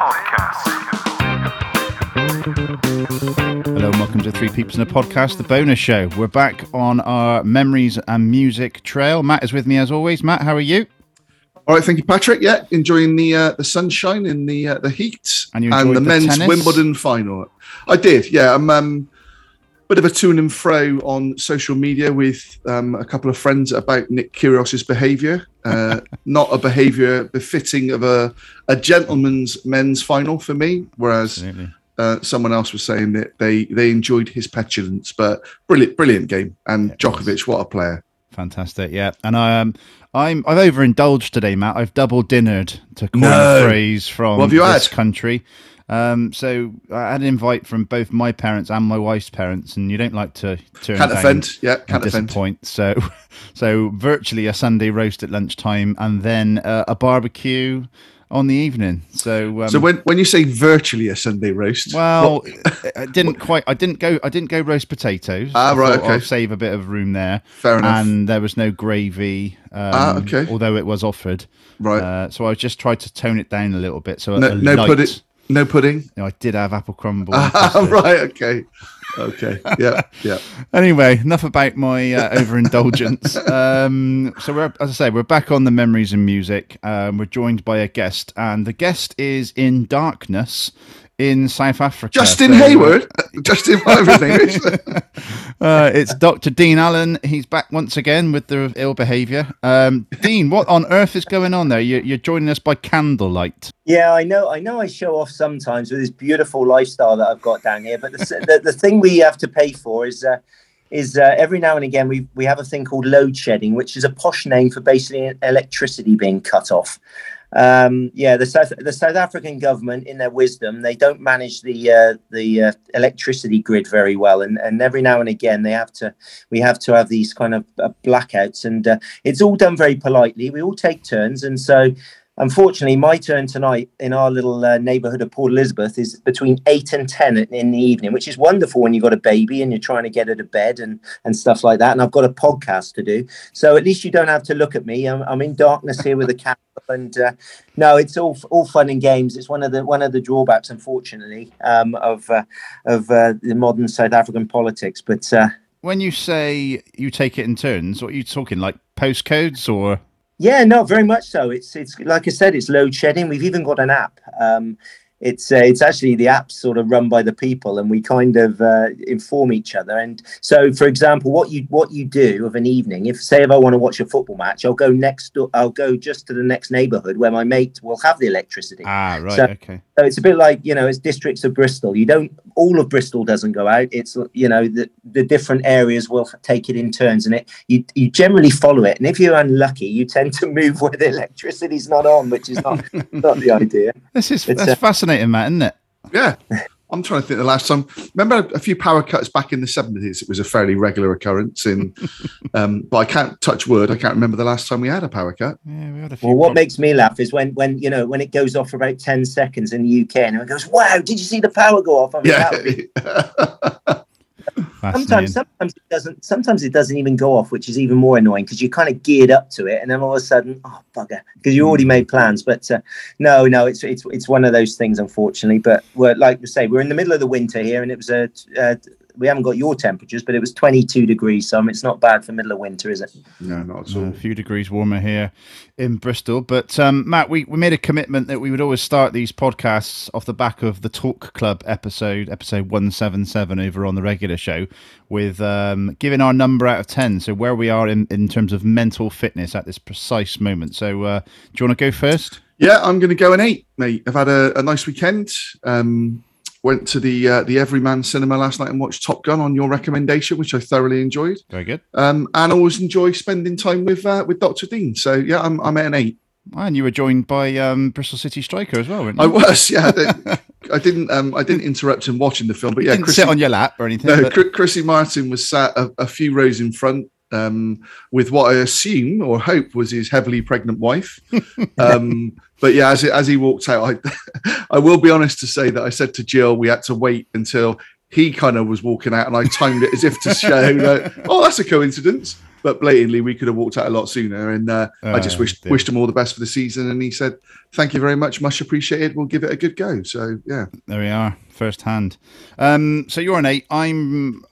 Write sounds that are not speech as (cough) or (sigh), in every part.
Hello and welcome to Three Peeps in a Podcast, the bonus show. We're back on our memories and music trail. Matt is with me as always. Matt, how are you? All right, thank you, Patrick. Yeah, enjoying the uh, the sunshine in the uh, the heat And you enjoyed the, the men's tennis? Wimbledon final. I did. Yeah, I'm um, bit of a to and fro on social media with um, a couple of friends about Nick Kyrgios's behaviour. Uh, (laughs) not a behaviour befitting of a a gentleman's men's final for me. Whereas uh, someone else was saying that they they enjoyed his petulance, but brilliant brilliant game. And Djokovic, what a player! Fantastic. Yeah. And I um I'm I've overindulged today, Matt. I've double dinnered to coin No. a phrase from this had? country. Um, so I had an invite from both my parents and my wife's parents, and you don't like to turn Can't offend. Yeah, can't offend. disappoint. So, (laughs) so virtually a Sunday roast at lunchtime, and then uh, a barbecue on the evening. So, um, So when when you say virtually a Sunday roast, well, I didn't quite. I didn't go. I didn't go roast potatoes. Ah, I right, okay. I'll save a bit of room there. Fair enough. And there was no gravy. Um, Ah, okay. Although it was offered. right? Uh, so I just tried to tone it down a little bit. So no, no light, pudding. No pudding. No, I did have apple crumble. Ah, (laughs) right. Okay. Okay. Yeah. Yeah. (laughs) Anyway, enough about my uh, overindulgence. (laughs) um, so we're, as I say, we're back on the memories and music. Um, we're joined by a guest, and the guest is in darkness in South Africa. Justin So, uh, Hayward. (laughs) Justin, whatever his name. (laughs) Uh, it's Dr. Dean Allen. He's back once again with the ill behaviour. Um, Dean, what on earth is going on there? You're, you're joining us by candlelight. Yeah, I know. I know. I show off sometimes with this beautiful lifestyle that I've got down here. But the the, the thing we have to pay for is uh, is uh, every now and again we we have a thing called load shedding, which is a posh name for basically electricity being cut off. Um, yeah, the South the South African government, in their wisdom, they don't manage the uh, the uh, electricity grid very well, and and every now and again they have to we have to have these kind of uh, blackouts, and uh, it's all done very politely. We all take turns, and so unfortunately, my turn tonight in our little uh, neighborhood of Port Elizabeth is between eight and ten in- in the evening, which is wonderful when you've got a baby and you're trying to get her to bed and and stuff like that. And I've got a podcast to do, so at least you don't have to look at me. I'm, I'm in darkness here with a candle, and uh, no, it's all all fun and games. It's one of the one of the drawbacks, unfortunately, um, of uh, of uh, the modern South African politics. But uh, When you say you take it in turns, what are you talking like postcodes or? Yeah, no, very much so. It's it's like I said, it's load shedding. We've even got an app. Um, it's uh, it's actually the app's sort of run by the people, and we kind of uh, inform each other. And so, for example, what you what you do of an evening, if say if I want to watch a football match, I'll go next door. I'll go just to the next neighbourhood where my mate will have the electricity. Ah, right, So- okay. So it's a bit like you know, it's districts of Bristol. You don't all of Bristol doesn't go out. It's you know the the different areas will take it in turns, and it you you generally follow it. And if you're unlucky, you tend to (laughs) move where the electricity's not on, which is not not the idea. (laughs) This is It's, that's uh, fascinating, Matt, isn't it? Yeah. I'm trying to think the last time. Remember a few power cuts back in the 70s? It was a fairly regular occurrence. In, (laughs) um, but I can't touch wood. I can't remember the last time we had a power cut. Yeah, we had a few. Well, what prob- makes me laugh is when when you know when it goes off for about ten seconds in the UK, and everyone goes, "Wow, did you see the power go off?" I mean, that Yeah. (laughs) sometimes sometimes it doesn't sometimes it doesn't even go off which is even more annoying because you're kind of geared up to it and then all of a sudden oh bugger because you already made plans but uh, no no it's it's it's one of those things unfortunately but we're like we say we're in the middle of the winter here and it was a uh, we haven't got your temperatures but it was 22 degrees so it's not bad for middle of winter is it no, not at all. a few degrees warmer here in Bristol. But um, Matt, we, we made a commitment that we would always start these podcasts off the back of the Talk Club episode, episode 177 over on the regular show, with um, giving our number out of 10. So where we are in, in terms of mental fitness at this precise moment. So uh, do you want to go first? Yeah, I'm going to go an eight, mate. I've had a, a nice weekend. Um, went to the uh, the Everyman Cinema last night and watched Top Gun on your recommendation, which I thoroughly enjoyed. Very good. Um, and always enjoy spending time with uh, with Dr. Dean. So yeah, I'm, I'm at an eight. And you were joined by um, Bristol City Striker as well, weren't you? I was, yeah. (laughs) I- didn't um, I didn't interrupt him watching the film, but yeah, Didn't Chrissy, sit on your lap or anything. no, but- Chri- Chrissy Martin was sat a, a few rows in front um, with what I assume or hope was his heavily pregnant wife. (laughs) Um, but yeah, as, as he walked out, I, (laughs) I will be honest to say that I said to Jill, we had to wait until he kind of was walking out, and I timed it as if to (laughs) show, like, oh, that's a coincidence. but blatantly we could have walked out a lot sooner. And uh, I just Oh, wished dear. wished him all the best for the season. And he said, "Thank you very much, much appreciated. We'll give it a good go." So yeah, There we are, first hand. Um, so you're an eight. I'm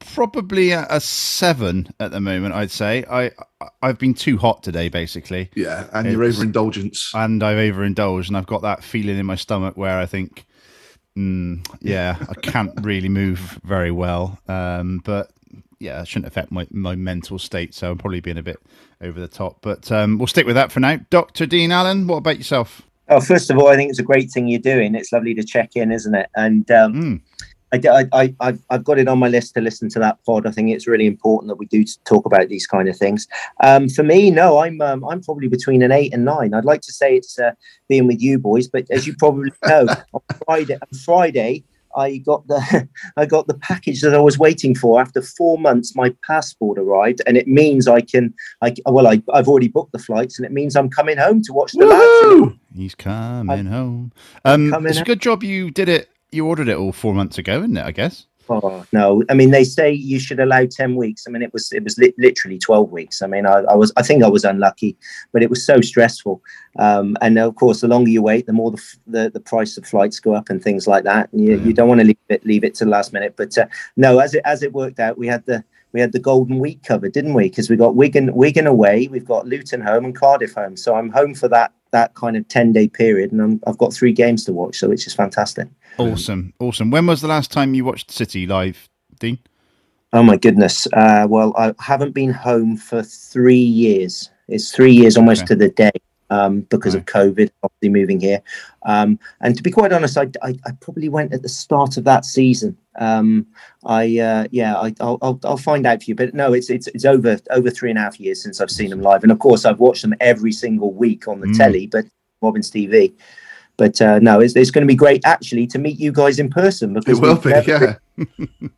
probably a, a seven at the moment. I'd say I I've been too hot today, basically, yeah, and your It's- overindulgence. and I've overindulged, and I've got that feeling in my stomach where I think, mm, yeah, I can't really move very well. Um, but yeah, it shouldn't affect my, my mental state, so I'm probably being a bit over the top. But um, we'll stick with that for now. Doctor Dean Allen, what about yourself? Oh, first of all, I think it's a great thing you're doing. It's lovely to check in, isn't it? And um, Mm. I, I, I, I've got it on my list to listen to that pod. I think it's really important that we do talk about these kind of things. Um, for me, no, I'm um, I'm probably between an eight and nine. I'd like to say it's uh, being with you boys, but as you probably (laughs) know, on Friday, on Friday, I got the (laughs) I got the package that I was waiting for. After four months, my passport arrived, and it means I can. I well, I, I've already booked the flights, and it means I'm coming home to watch the lads. Woohoo! He's coming home. Um, coming it's a good job you did it. You ordered it all four months ago, isn't it? I guess. Oh no! I mean, they say you should allow ten weeks. I mean, it was it was li- literally twelve weeks. I mean, I, I was I think I was unlucky, but it was so stressful. Um, and of course, the longer you wait, the more the f- the, the price of flights go up and things like that. And you, Yeah. you don't want to leave it leave it to the last minute. But uh, no, as it as it worked out, we had the we had the golden week covered, didn't we? Because we got Wigan Wigan away, we've got Luton home and Cardiff home. So I'm home for that that kind of ten day period, and I'm, I've got three games to watch, so it's just fantastic. Awesome, awesome. When was the last time you watched City live, Dean? Oh my goodness. Uh, well, I haven't been home for three years. It's three years almost Okay. to the day um, because of COVID, obviously moving here. Um, and to be quite honest, I, I, I probably went at the start of that season. Um, I uh, yeah, I, I'll, I'll I'll find out for you. But no, it's it's it's over over three and a half years since I've seen them live, and of course I've watched them every single week on the Mm. telly, but Robins TV. But uh, no, it's, it's going to be great actually to meet you guys in person because It will we've be, never, yeah,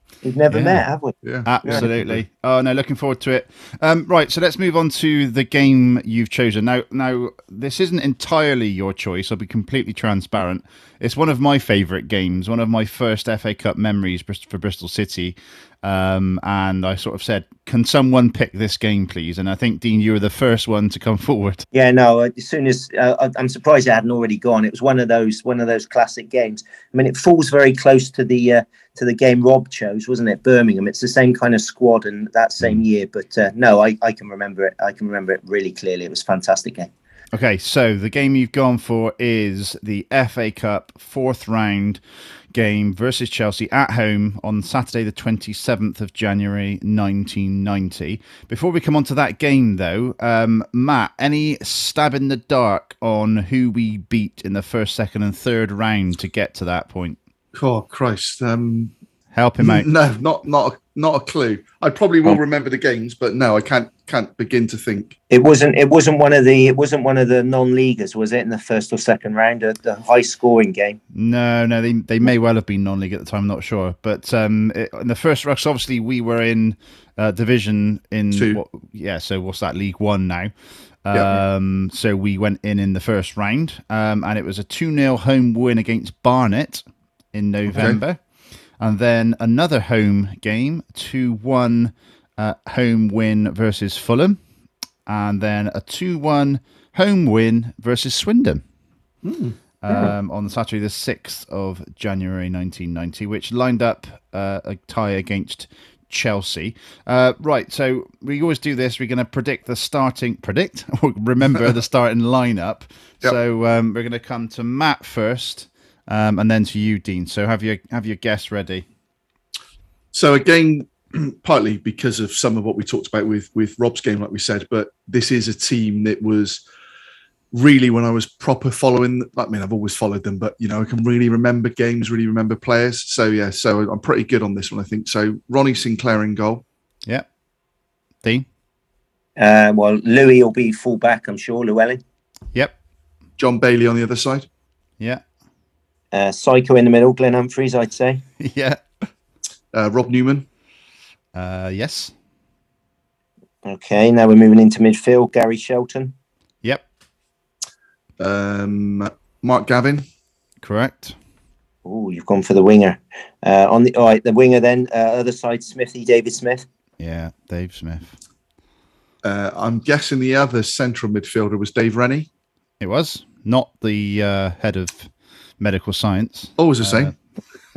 (laughs) we've never Yeah. met, have we? yeah. Absolutely. Oh no, looking forward to it. Um, right, so let's move on to the game you've chosen. Now, now this isn't entirely your choice. I'll be completely transparent. It's one of my favourite games. One of my first FA Cup memories for Bristol City. Um, and I sort of said, "Can someone pick this game, please?" And I think Dean, you were the first one to come (laughs) forward. Yeah, no. uh, As soon as uh, I'm surprised it hadn't already gone. It was one of those one of those classic games. I mean, it falls very close to the uh, to the game Rob chose, wasn't it? Birmingham. It's the same kind of squad and that same year. But uh, no, I, I can remember it. I can remember it really clearly. It was a fantastic game. Okay, so the game you've gone for is the FA Cup fourth round game versus Chelsea at home on Saturday, the 27th of January 1990. Before we come on to that game, though, um, Matt, any stab in the dark on who we beat in the first, second, and third round to get to that point? Oh Christ! Um, Help him out. no, not not a, not a clue. I probably will Oh. remember the games, but no, I can't can't begin to think. It wasn't. It wasn't one of the. It wasn't one of the non-leaguers, was it? In the first or second round, uh, the high-scoring game. No, no, they they may well have been non-league at the time. I'm not sure, but um, it, in the first rush, obviously we were in uh, division in Two. What, yeah. So what's that? League One now. Yeah. Um, so we went in in the first round, um, and it was a two 0 home win against Barnet in November, and then another home game, two one uh, home win versus Fulham, and then a two one home win versus Swindon um, on Saturday, the 6th of January 1990, which lined up uh, a tie against Chelsea. Uh, right, so we always do this. We're going to predict the starting, predict, or (laughs) remember the starting (laughs) lineup. Yep. So um, we're going to come to Matt first, um, and then to you, Dean. So have your have your guests ready. So again, (clears throat) partly because of some of what we talked about with with Rob's game, like we said, but this is a team that was really when I was proper following. I mean, I've always followed them, but you know, I can really remember games, really remember players. So yeah, so I'm pretty good on this one, I think. So Ronnie Sinclair in goal, Yeah, Dean. Uh, well, Louis will be full back, I'm sure. Llewellyn, Yep. John Bailey on the other side, Yeah. Uh, Psycho in the middle, Glenn Humphries, I'd say. (laughs) yeah. uh, Rob Newman, Uh, yes. Okay, now we're moving into midfield. Gary Shelton, Yep. um, Mark Gavin, Correct. Oh, you've gone for the winger. Uh, on the all right, the winger then uh, other side, Smithy, David Smith. Yeah, Dave Smith. Uh, I'm guessing the other central midfielder was Dave Rennie. It was not the uh, head of medical science. Always the same. (laughs)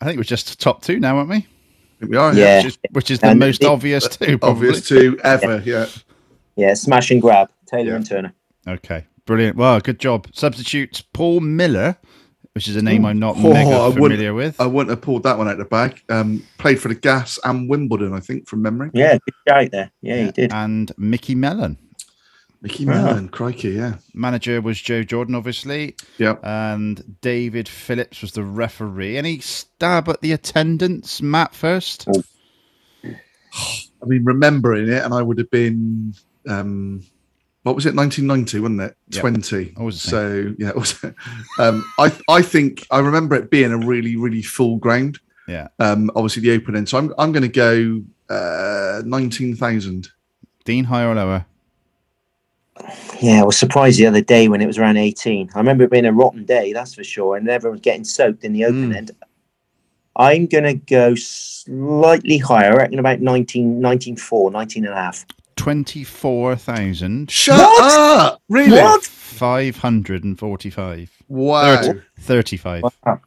I think we're just top two now, aren't we? We are. Yeah. Which is, which is the And most the- obvious (laughs) too. Probably. Obvious two ever. Yeah. Yeah, smash and grab. Taylor Yeah. and Turner. Okay, brilliant. Well, good job. Substitutes Paul Miller, which is a name I'm not Oh, mega I familiar with. I wouldn't have pulled that one out of the bag. Um, played for the Gas and Wimbledon, I think, from memory. Yeah, good shout there. Yeah, he did. And Mickey Mellon. Mickey Wow. Mellon, crikey, yeah. Manager was Joe Jordan, obviously, Yeah. and David Phillips was the referee. Any stab at the attendance, Matt? First, I mean, remembering it, and I would have been, um, what was it, 1990, wasn't it? Yeah. 20. I was So, (laughs) yeah, um, I, I think I remember it being a really, really full ground. yeah. Um, obviously, the open end. So I'm, I'm going to go uh, 19,000. Dean higher or lower? Yeah, I was surprised the other day when it was around 18. I remember it being a rotten day, that's for sure, and everyone was getting soaked in the open Mm. end. I'm going to go slightly higher. I reckon about 19, 19.4, 19 and a half. Twenty-four thousand Shut What? up! Really? What? five hundred and forty-five. Wow. Thirty. Thirty-five. That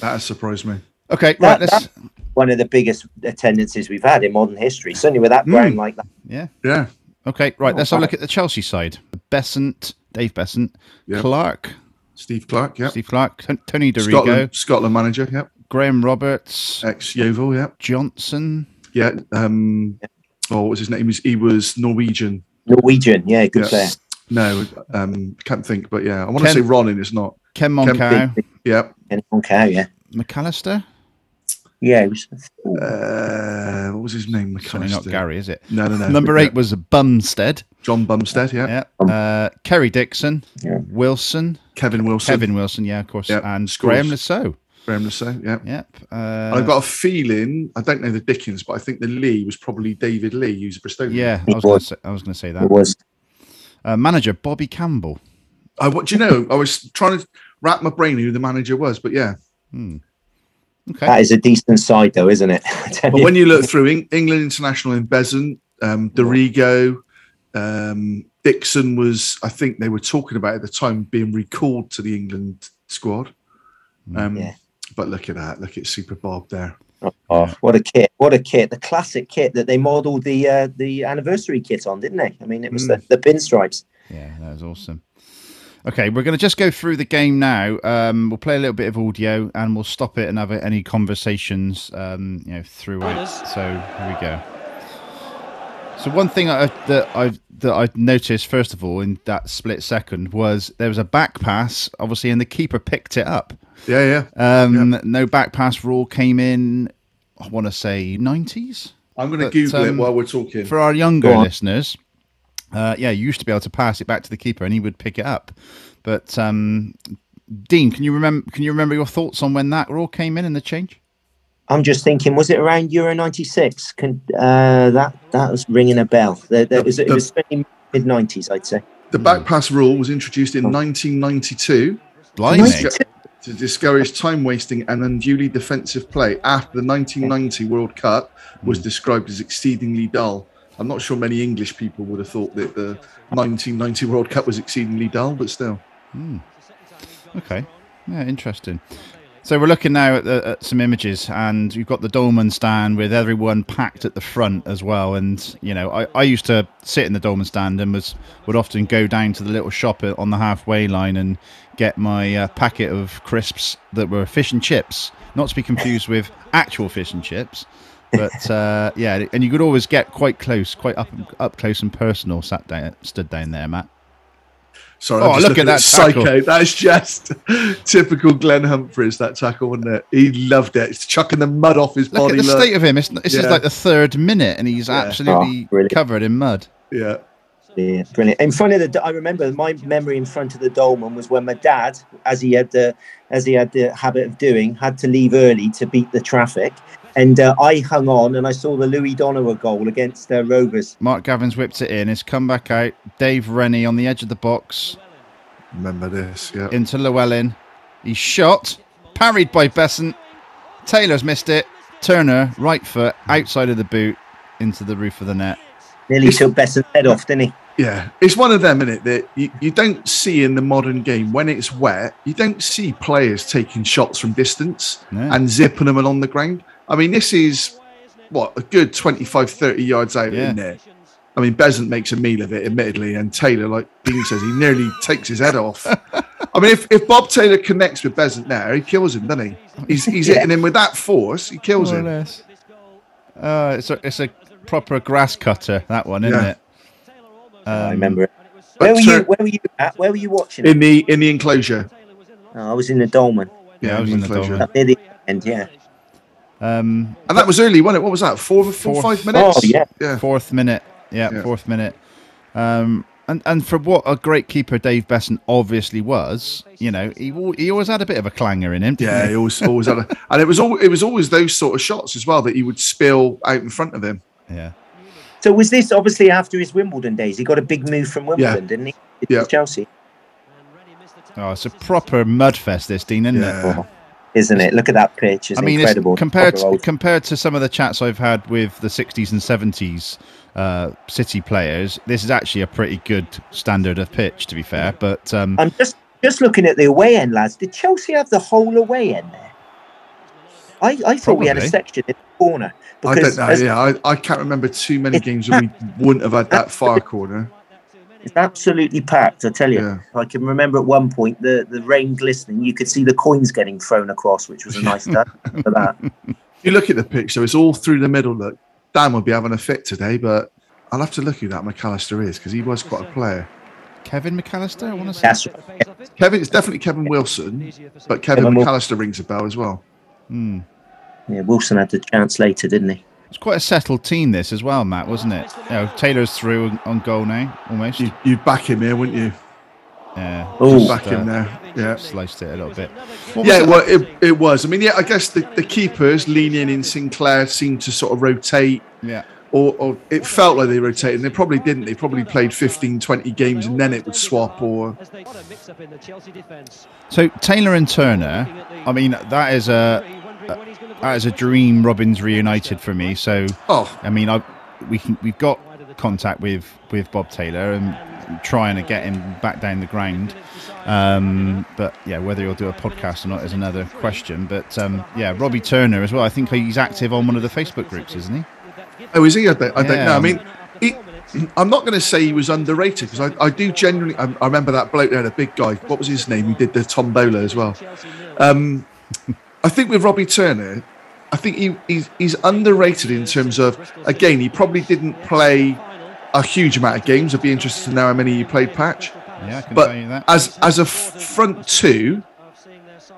has surprised me. Okay, That- right. Let's. One of the biggest attendances we've had in modern history, certainly with that ground Mm. like that. Yeah. Yeah. Okay, right. Oh, let's have a look at the Chelsea side. Beasant, Dave Beasant, Yeah. Clarke, Steve Clarke, yeah. Steve Clarke, T- Tony Dorigo, Scotland, Scotland manager, yeah. Graham Roberts, Ex Yeovil, yeah. Johnsen. Yeah. Um, oh, what was his name? He was, he was Norwegian. Norwegian, yeah, good Yeah. player. No, um, can't think, but yeah, I want to Ken- say Ronin is not. Ken Monkou, Big, big, Yeah. and on yeah. McAllister. Yeah, it was, Uh, what was his name? Certainly not McAllister. Gary, is it? No, no, no. Number eight was Bumstead. John Bumstead, yeah. Yeah. Uh, Kerry Dixon, Yeah. Wilson, Kevin Wilson. Kevin Wilson. Yeah, of course, Yeah, and of course. Graham Le Saux. Graham Le Saux, yeah. Yep. Uh, I've got a feeling, I don't know the Dickens, but I think the Lee was probably David Lee, who's a Bristolian. yeah, I was going to say, I was going to say it that. was. Uh, manager Bobby Campbell. I, what do you know? I was trying to wrap my brain who the manager was, but yeah. Hmm. Okay. That is a decent side, though, isn't it? (laughs) But you. when you look through Eng- England international in Beasant, um, Dorigo, um, Dixon was, I think they were talking about at the time being recalled to the England squad. Um, Yeah. But look at that. Look at Super Bob there. Oh, what a kit! What a kit! The classic kit that they modelled the uh, the anniversary kit on, didn't they? I mean, it was Mm. the, the pinstripes. Yeah, that was awesome. Okay, we're going to just go through the game now. Um, we'll play a little bit of audio and we'll stop it and have any conversations, um, you know, throughout. So here we go. So one thing I, that I that I noticed first of all in that split second was there was a back pass, obviously, and the keeper picked it up. Yeah, yeah. Um, No back pass rule came in. I want to say nineties. I'm going to Google um, it while we're talking. For our younger listeners, uh, yeah, you used to be able to pass it back to the keeper and he would pick it up. But um, Dean, can you remember? Can you remember your thoughts on when that rule came in and the change? I'm just thinking, was it around Euro '96? Can uh, that that was ringing a bell? There, there The- was, it the- was mid '90s, I'd say. the back pass rule was introduced in Oh. 1992 Blimey! to discourage time wasting and unduly defensive play after the 1990 World Cup was described as exceedingly dull. I'm not sure many English people would have thought that the 1990 World Cup was exceedingly dull, but still. Okay, yeah, interesting. So we're looking now at, the, at some images, and you've got the Dolman stand with everyone packed at the front as well. And you know, I, I used to sit in the Dolman stand and was would often go down to the little shop on the halfway line and get my uh, packet of crisps that were fish and chips, not to be confused with actual fish and chips. But uh, yeah, and you could always get quite close, quite up up close and personal. Sat down, stood down there, Matt. Sorry, Oh, I'm just look at looking that psycho. tackle. That is just (laughs) typical Glenn Humphries. That tackle, wasn't it? He loved it. It's chucking the mud off his Look body. at the look. state of him. It's, this is Yeah. like the third minute, and he's Yeah. absolutely Oh, covered in mud. Yeah, Yeah, brilliant. In front of the, I remember my memory in front of the dolman was when my dad, as he had the, as he had the habit of doing, had to leave early to beat the traffic, and uh, I hung on and I saw the Louis Donowa goal against uh, Rovers. Mark Gavins whipped it in. It's come back out. Dave Rennie on the edge of the box remember this. Yeah, into Llewellyn. He's shot, parried by Beasant. Taylor's missed it. Turner, right foot, outside of the boot. into the roof of the net. Nearly took Beasant's head off, didn't he? Yeah, it's one of them, isn't it? That you, you don't see in the modern game when it's wet. You don't see players taking shots from distance No. and zipping them along the ground. I mean, this is what a good 25, 30 yards out Yeah. in there. I mean, Beasant makes a meal of it, admittedly, and Taylor, like Dean says, he nearly takes his head off. I mean, if, if Bob Taylor connects with Beasant now, he kills him, doesn't he? He's, he's Yeah. hitting him with that force, he kills More or him. less. Uh, it's a it's a proper grass cutter that one, isn't Yeah. it? Um, I remember it. Where were you? Where were you at? Where were you watching? it? In the in the enclosure. Oh, I was in the Dolman. Yeah, I was in the enclosure. Dolman. Up near the end, yeah. Um, And that was early, wasn't it? What was that? Four, four, Fourth. five minutes? Oh, yeah. Yeah. fourth minute, yeah, Yeah. fourth minute. Um, and and for what a great keeper Dave Beasant obviously was, you know, he he always had a bit of a clanger in him. didn't Yeah, he? he always always had a, (laughs) and it was all it was always those sort of shots as well that he would spill out in front of him. yeah. So was this obviously after his Wimbledon days? He got a big move from Wimbledon, didn't he? Yeah. Chelsea, Oh, it's a proper mudfest, this Dean, isn't it? Yeah. Oh, isn't it? Look at that pitch. It's I mean, incredible. it's compared to, compared to some of the chats I've had with the 60s and 70s uh, City players, this is actually a pretty good standard of pitch, to be fair. But um, I'm just just looking at the away end, lads. Did Chelsea have the whole away end there? I, I thought we had a section in the corner. I don't know. as- Yeah, I, I can't remember too many games where we wouldn't have had that (laughs) far corner. It's absolutely packed, I tell you. Yeah. I can remember at one point the, the rain glistening. You could see the coins getting thrown across, which was a nice touch for that. (laughs) If you look at the picture, it's all through the middle. Look, Dan will be having a fit today, but I'll have to look who that McAllister is because he was quite a player. Kevin McAllister, I want to say. That's Kevin, it's definitely Kevin Wilson, but Kevin Kevin Wil- McAllister rings a bell as well. Hmm. yeah, Wilson had the chance later, didn't he? It's quite a settled team, this as well, Matt, wasn't it? You know, Taylor's through on, on goal now, almost. You, you'd back him here, wouldn't you? Yeah, Oh. just, Back him uh, there. Yeah. Sliced it a little bit. Yeah, it? well, it, it was. I mean, yeah, I guess the, the keepers leaning in Sinclair seemed to sort of rotate, yeah. or, or it felt like they rotated. And they probably didn't. They probably played 15, 20 games and then it would swap. Or So Taylor and Turner, I mean, that is a that is a dream Robins reunited for me. So oh, I mean, I we can we've got contact with with Bob Taylor and trying to get him back down the ground. Um, but yeah, whether he'll do a podcast or not is another question. But um, yeah, Robbie Turner as well. I think he's active on one of the Facebook groups, isn't he? oh, is he? I don't, I don't Yeah. know. I mean, he, I'm not going to say he was underrated because I, I do genuinely. I, I remember that bloke there, the big guy. What was his name? He did the tombola as well. Um, I think with Robbie Turner, I think he, he's, he's underrated in terms of, again, he probably didn't play a huge amount of games. I'd be interested to know how many he played patch. Yeah, I can But tell you that. as as a front two,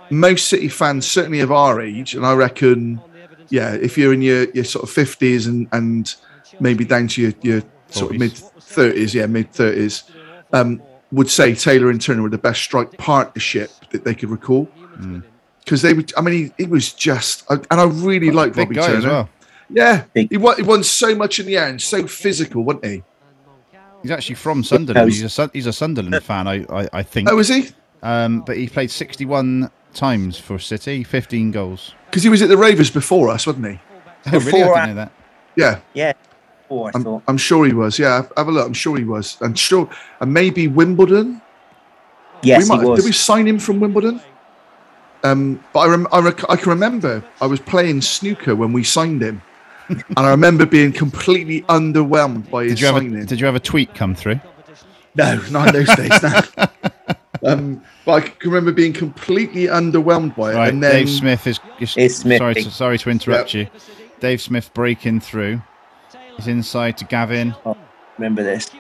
most City fans, certainly of our age, and I reckon, yeah, if you're in your, your sort of 50s and, and maybe down to your, your sort of mid 30s, yeah, mid 30s, um, would say Taylor and Turner were the best strike partnership that they could recall. Mm. Because they would, I mean, he, he was just, and I really like Robbie Turner. as well. Yeah, he won, he won so much in the end, so physical, wasn't he? He's actually from Sunderland. he's- He's a he's a Sunderland fan, I I, I think. Oh, was he? Um, but he played 61 times for City, 15 goals. Because he was at the Ravers before us, wasn't he? Oh, really? I Before didn't know that. Yeah. Yeah. Four, I I'm. I'm sure he was. Yeah, have- have a look. I'm sure he was. And sure, and maybe Wimbledon. Yes, we he was. Did we sign him from Wimbledon? Um, but I, rem- I, rec- I can remember I was playing snooker when we signed him, and I remember being completely underwhelmed by his Did you, have signing. a, did you have a tweet come through? No, not in those days. No. (laughs) um, but I can remember being completely underwhelmed by it. Right, and then Dave Smith is. is It's Smith. Sorry, to, sorry to interrupt you. Dave Smith breaking through. He's inside to Gavin. Remember this?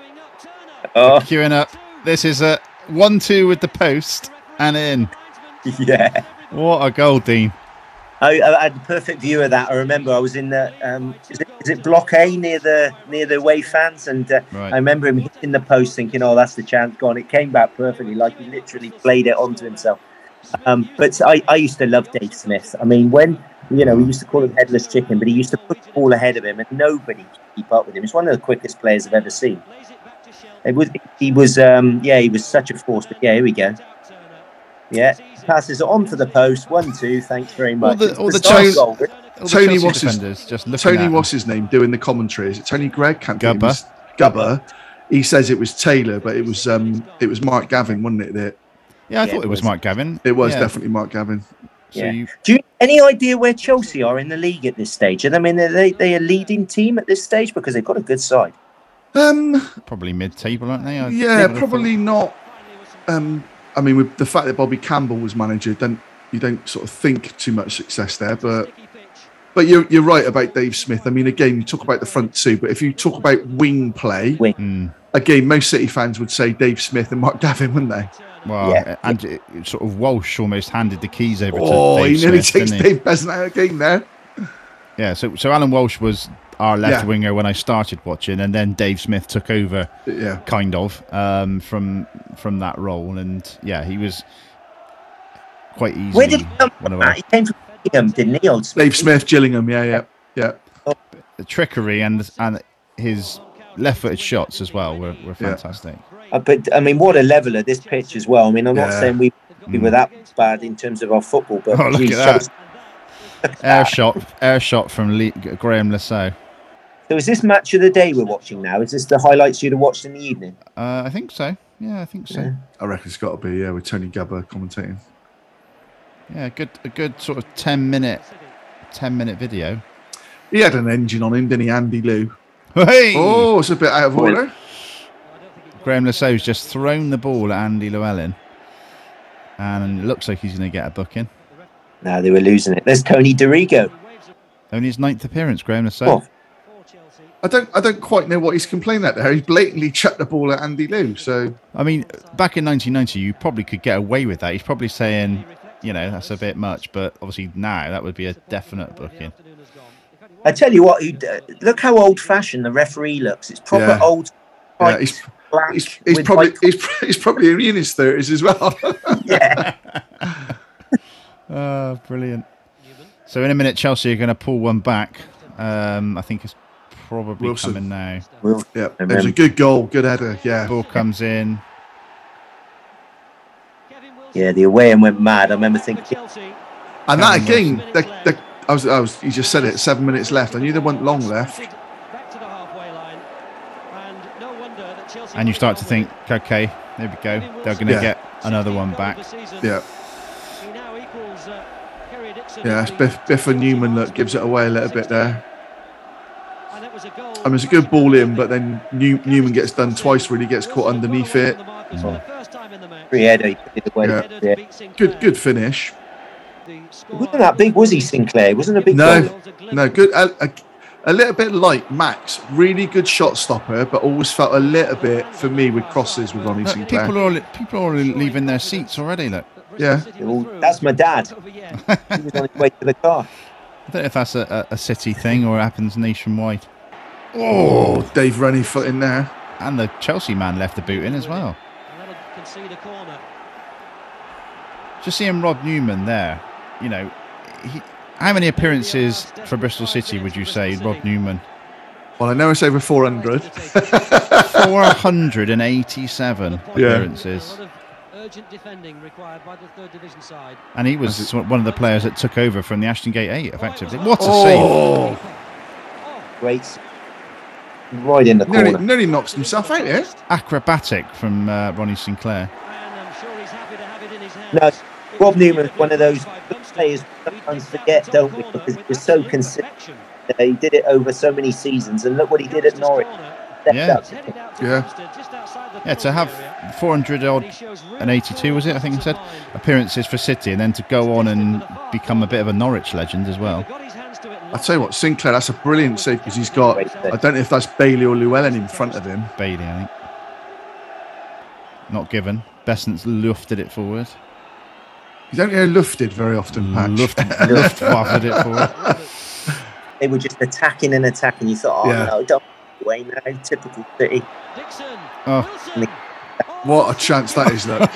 Oh, Queuing up. This is a 1 2 with the post and in. (laughs) yeah. What a goal, Dean. I, I had a perfect view of that. I remember I was in the um, is it, is it Block A near the near the away fans, and uh, Right. I remember him hitting the post, thinking, "Oh, that's the chance gone." It came back perfectly, like he literally played it onto himself. Um, but I, I used to love Dave Smith. I mean, when you know we used to call him headless chicken, but he used to put the ball ahead of him, and nobody could keep up with him. He's one of the quickest players I've ever seen. It was he was um, yeah he was such a force. But yeah, here we go. Yeah, passes it on to the post. One, two. Thanks very All much. the- It's all the bizarre goal, all Tony Chelsea what's his- just Tony, what's his name, doing the commentary? Is it Tony Gregg? Can't think of Gubba. Gubba. He says it was Taylor, but it was um it was Mark Gavin, wasn't it? That Yeah, I Yeah, thought it it was was. Mark Gavin. it was Yeah, definitely Mark Gavin. So Yeah. you, Do you any idea where Chelsea are in the league at this stage? And I mean, are they they a leading team at this stage because they've got a good side. Um, probably mid-table, aren't they? I yeah, probably not. Um, I mean, with the fact that Bobby Campbell was manager, don't you don't sort of think too much success there, but. But you're, you're right about Dave Smith. I mean, again, you talk about the front two, but if you talk about wing play, Wing. Mm. again, most City fans would say Dave Smith and Mark Gavin, wouldn't they? Well, Yeah. and it, it sort of Walsh almost handed the keys over Oh, to Dave he nearly Smith, takes? Dave Beasant out of the game there. Yeah, so so Alan Walsh was our left Yeah. winger when I started watching, and then Dave Smith took over, Yeah. kind of, um, from from that role, and yeah, he was quite easy. Where did he come from? our- He came from Birmingham, didn't he? Old Smith? Dave Smith, Gillingham. Yeah, yeah, yeah. the trickery and and his left-footed shots as well were, were Yeah. fantastic. Uh, but I mean, what a level of this pitch as well. I mean, I'm not Yeah. saying we, we Mm. were that bad in terms of our football, but (laughs) Oh, look geez, at that. Chelsea- (laughs) Air shot, air shot from Lee, Graham Le Saux. So is this match of the day we're watching now? Is this the highlights you'd have watched in the evening? Uh, I think so. Yeah, I think so. Yeah. I reckon it's got to be yeah with Tony Gubba commentating. Yeah, good, a good sort of ten minute, ten minute video. He had an engine on him, didn't he, Andy Lou? Hey! Oh, it's a bit out of order. Graham Le Saux's just thrown the ball at Andy Llewellyn, and it looks like he's going to get a booking. No, they were losing it. There's Tony Dorigo. Only his ninth appearance, Graham Le Saux. Oh. I don't, I don't quite know what he's complaining about there. He blatantly chucked the ball at Andy Lou. So I mean, back in 1990, you probably could get away with that. He's probably saying, you know, that's a bit much, but obviously now that would be a definite booking. I tell you what, look how old-fashioned the referee looks. It's proper Yeah. old. yeah, he's, he's, he's probably he's, (laughs) he's probably in his thirties as well. (laughs) yeah. Oh, (laughs) brilliant. So in a minute, Chelsea are going to pull one back. Um, I think it's probably Wilson. coming now. Well, yeah, And it was then- a good goal, good header. Yeah, Ball comes in. yeah, the away and went mad. I remember thinking, and that Cameron again, the, the, I was, I was, you just said it. Seven minutes left. I knew there wasn't long left. And you start to think, okay, there we go. They're going to Yeah. get another one back. Yeah, yeah. It's Biff, Biff and Newman look gives it away a little bit there. I mean, it's a good ball in, but then New, Newman gets done twice. Really gets caught underneath it. Mm. three header, he put. Yeah. Yeah. Good, good finish. Wasn't that big, was he, Sinclair? Wasn't a big No. goal. No, good. A, a, a little bit like Max, really good shot stopper, but always felt a little bit for me with crosses with Ronnie Sinclair. people are people are leaving their seats already. Look, Yeah, Well, that's my dad. (laughs) He was on his way to the car. I don't know if that's a, a, a city thing or it happens nationwide. Oh, Dave Rennie foot in there. And the Chelsea man left the boot in as well. Just seeing Rob Newman there, you know, he, how many appearances for Bristol City would you say Rob Newman? Well, I know it's over 400. 487 (laughs) appearances. Urgent defending required by the third division side. And he was one of the players that took over from the Ashton Gate 8, effectively. What a oh. save. Oh, Great. S- Right in the nearly, corner. nearly knocks himself out here. Acrobatic from uh, Ronnie Sinclair. And I'm sure he's happy to have it in his hands. No, Rob Newman's one of those players we sometimes forget, don't we? Because he was so consistent. He did it over so many seasons, and look what he did at Norwich. Stepped Yeah. up. Yeah. Yeah, to have 400 odd and 82, was it? I think he said. Appearances for City and then to go on and become a bit of a Norwich legend as well. I'll tell you what, Sinclair, that's a brilliant save because he's got, I don't know if that's Bailey or Llewellyn in front of him. Bailey, I think. Not given. Beasant's lufted it forward. You don't hear lufted very often, Patch. Luft, (laughs) Luftwaffed it forward. (laughs) They were just attacking and attacking. You thought, oh Yeah. no, don't way now. Typical City. Oh. What a chance that is, look. (laughs)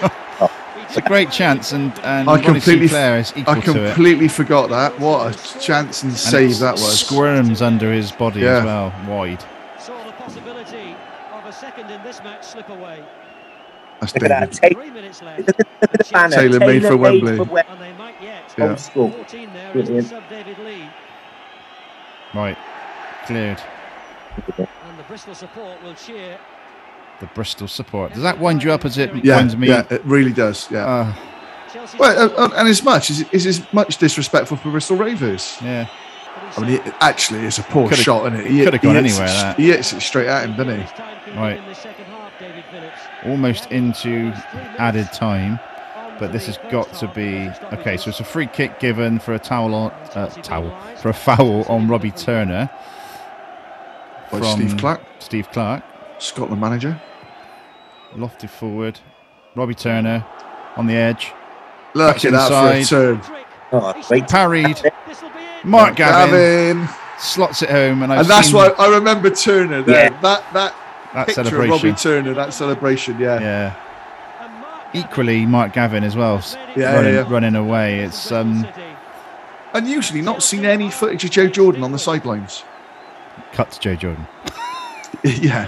It's a great chance, and, and I completely- Sinclair is equal I to it. completely forgot that. What a chance and And save that was. Squirms under his body Yeah. as well, wide. Saw the possibility of a second in this match slip away. That's Look at that. Three minutes left. Taylor, at the. Tailor-made for Wembley. for Wem- And they might yet. Yeah. Old school. 14 there is Brilliant. sub David Lee. Right, cleared. And the Bristol support will cheer. The Bristol support. Does that wind you up as it Yeah, winds me? yeah, it really does. Yeah. Uh, well, uh, uh, and as much is is as much disrespectful for Bristol Ravens. yeah. I mean, it, actually, it's a poor Could've- shot, isn't it? He- could've gone he anywhere, it- that. He hits it straight at him, doesn't he? Right. Almost into added time, but this has got to be okay. So it's a free kick given for a towel on uh, towel for a foul on Robbie Turner By from Steve Clarke, Steve Clarke, Scotland manager. Lofted forward. Robbie Turner on the edge, Look Back at that for a inside. turn. Oh, great. parried. Mark Gavin, Gavin. slots it home, and, I've And that's seen why I remember Turner there. Yeah. That that that picture of. Robbie Turner, that celebration, yeah. Yeah. Equally, Mark Gavin as well, Yeah, running, yeah. running away. It's um, Unusually not seen any footage of Joe Jordan on the sidelines. cut to Joe Jordan. (laughs) yeah.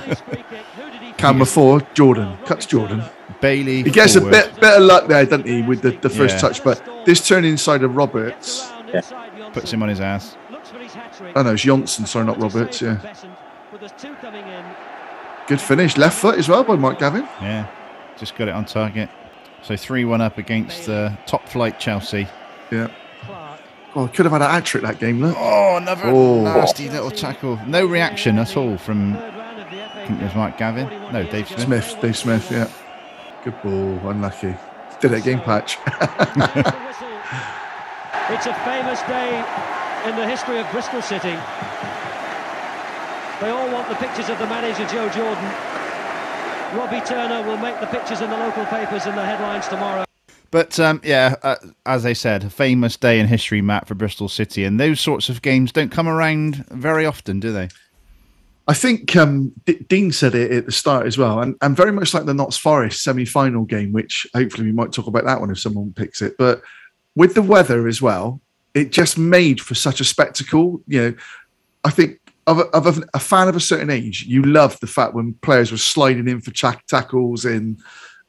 Camera four, Jordan. Cuts Jordan. Bailey. He gets forward. a bit better luck there, doesn't he, with the, the first Yeah. touch. But this turn inside of Roberts. puts him on his ass. Oh no, it's Johnsen, sorry, not Roberts, yeah. Good finish. Left foot as well by Mark Gavin. Yeah, just got it on target. So 3 1 up against the top flight Chelsea. Yeah. Oh, could have had a hat trick that game, look. Oh, another Oh. nasty little tackle. No reaction at all from, I think it was Mark Gavin. No, Dave Smith. Smith, Dave Smith, yeah. Good ball, unlucky. Did it game patch. (laughs) It's a famous day in the history of Bristol City. They all want the pictures of the manager, Joe Jordan. Robbie Turner will make the pictures in the local papers and the headlines tomorrow. But um, yeah, uh, as I said, a famous day in history, Matt, for Bristol City. And those sorts of games don't come around very often, do they? I think um, D- Dean said it at the start as well, and, and very much like the Notts Forest semi-final game, which hopefully we might talk about that one if someone picks it. But with the weather as well, it just made for such a spectacle. You know, I think of a, of a, a fan of a certain age, you love the fact when players were sliding in for tackles and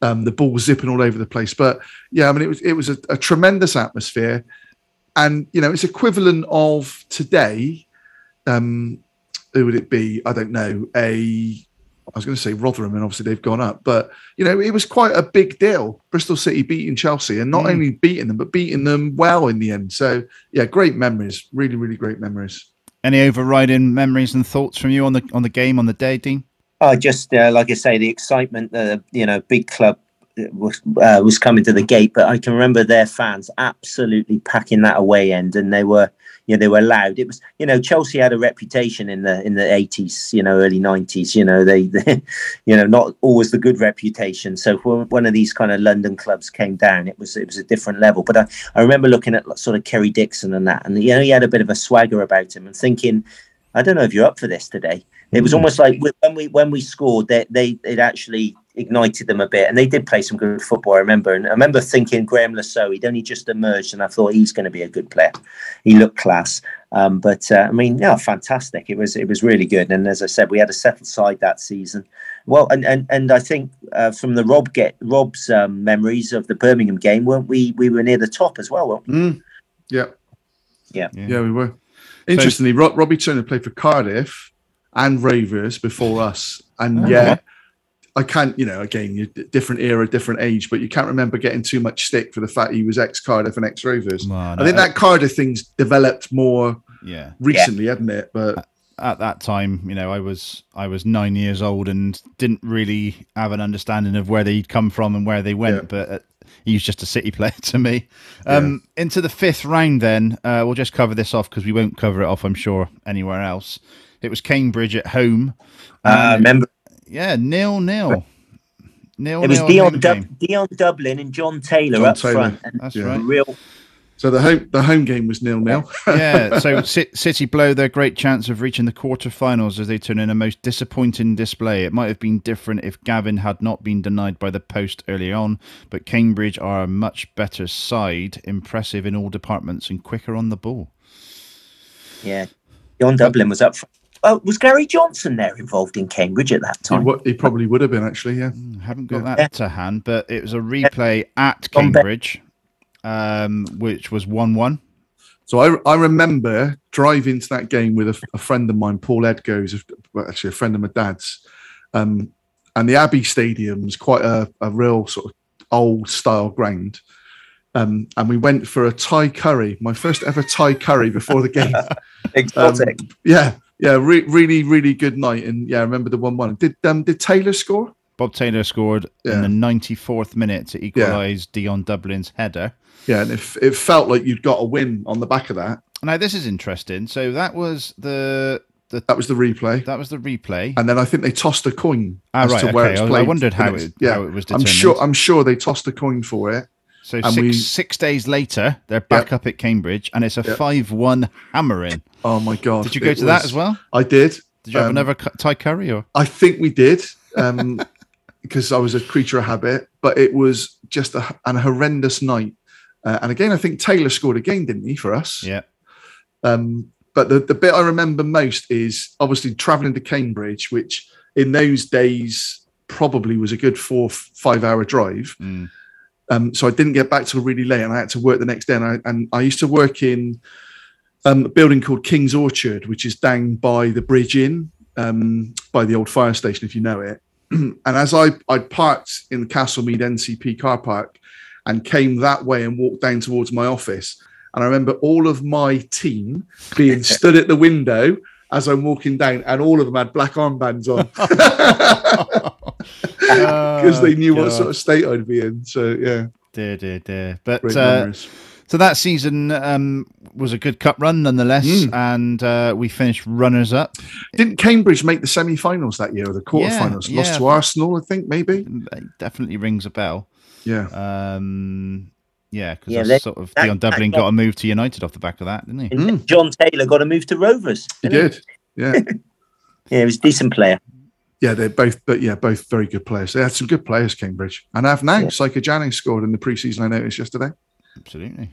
um, the ball was zipping all over the place. But yeah, I mean, it was it was a, a tremendous atmosphere, and you know, it's equivalent of today. Um, who would it be? I don't know. A I was going to say Rotherham, and obviously they've gone up, but you know, it was quite a big deal. Bristol City beating Chelsea, and not Mm. only beating them, but beating them well in the end. So yeah, great memories. Really, really great memories. Any overriding memories and thoughts from you on the on the game on the day, Dean? Oh, just uh, like I say, the excitement, uh, you know, big club was uh, was coming to the gate, but I can remember their fans absolutely packing that away end, and they were, you know, they were loud. It was, you know, Chelsea had a reputation in the in the eighties, you know, early nineties. You know, they, they, (laughs) you know, not always the good reputation. So when one of these kind of London clubs came down, it was it was a different level. But I, I remember looking at sort of Kerry Dixon and that, and you know, he had a bit of a swagger about him, and thinking, I don't know if you're up for this today. It was hmm. almost like when we when we scored, they they it actually ignited them a bit, and they did play some good football. I remember, and I remember thinking Graham Le Saux, he'd only just emerged, and I thought he's going to be a good player. He looked class, um, but uh, I mean, yeah, fantastic. It was it was really good, and as I said, we had a settled side that season. Well, and and and I think uh, from the Rob get Rob's um, memories of the Birmingham game, weren't we? We were near the top as well. weren't we? Mm. Yeah. Yeah. yeah, we were. Interestingly, Ro- Robbie Turner played for Cardiff and Ravers before us, and Oh. yeah, I can't. You know, again, you different era, different age, but you can't remember getting too much stick for the fact he was ex Cardiff and ex Rovers. Well, I think that Cardiff thing's developed more yeah. recently, hasn't it? But At that time, you know, I was I was nine years old and didn't really have an understanding of where they'd come from and where they went. Yeah. But uh, he was just a City (laughs) player to me. Um, Into the fifth round, then uh, we'll just cover this off because we won't cover it off, I'm sure, anywhere else. It was Cambridge at home. Uh, remember Yeah, nil nil. Nil it was nil Dion home Dub- Dion Dublin and John Taylor John up Taylor. front. And That's Yeah. right. real so the home the home game was nil nil. yeah, (laughs) so Ci- City blow their great chance of reaching the quarterfinals as they turn in a most disappointing display. It might have been different if Gavin had not been denied by the post early on, but Cambridge are a much better side, impressive in all departments and quicker on the ball. Yeah, John Dublin was up. For, oh, was Gary Johnson there involved in Cambridge at that He, time? he probably would have been actually. Yeah, Hmm, Haven't got Yeah. that to hand, but it was a replay at Cambridge, um, which was one-one. So I, I remember driving to that game with a, a friend of mine, Paul Edgoes, well, actually a friend of my dad's. Um, and the Abbey Stadium Stadium's quite a, a real sort of old style ground. Um, and we went for a Thai curry, my first ever Thai curry before the game. (laughs) Exotic. Um, yeah, yeah, re- really, really good night. And yeah, I remember the one-one. Did um, did Taylor score? Bob Taylor scored Yeah. in the 94th minute to equalise Dion Dublin's header. Yeah, and it, it felt like you'd got a win on the back of that. Now this is interesting. So that was the the That was the replay. that was the replay. and then I think they tossed a coin Ah, as right, to where okay. it's I- I wondered how it- how it was I'm sure. I'm sure they tossed a coin for it. So six we- six days later, they're back Yep. up at Cambridge, and it's a Yep. five-one hammering. Oh my god! Did you go to that as well? I did. Did you have Um, another cu- Thai curry or? I think we did, um, (laughs) because I was a creature of habit. But it was just a, an horrendous night. Uh, and again, I think Taylor scored again, didn't he, for us? Yeah. Um, but the, the bit I remember most is obviously traveling to Cambridge, which in those days probably was a good four, five hour drive. Mm. Um, so I didn't get back till really late and I had to work the next day. And I, and I used to work in um, a building called King's Orchard, which is down by the Bridge Inn, um, by the old fire station, if you know it. (clears throat) and as I, I parked in the Castlemead NCP car park and came that way and walked down towards my office, and I remember all of my team being (laughs) stood at the window as I'm walking down, and all of them had black armbands on (laughs) because they knew what sort of state I'd be in. So yeah, Dear, dear, dear. But uh, so that season um, was a good cup run nonetheless, Mm. and uh, we finished runners up. Didn't Cambridge make the semi-finals that year or the quarterfinals? Yeah, Lost yeah. to Arsenal, I think maybe. It definitely rings a bell. Yeah, Um, yeah, because Yeah, they- sort of that- Dion Dublin that- got a move to United off the back of that, didn't he? Mm. John Taylor got a move to Rovers. he didn't did. Yeah, (laughs) Yeah, he was a decent player. Yeah, they're both, but yeah, both very good players. They had some good players, Cambridge, and I've now. Yeah. Psycho Jannings scored in the preseason. I noticed yesterday. Absolutely.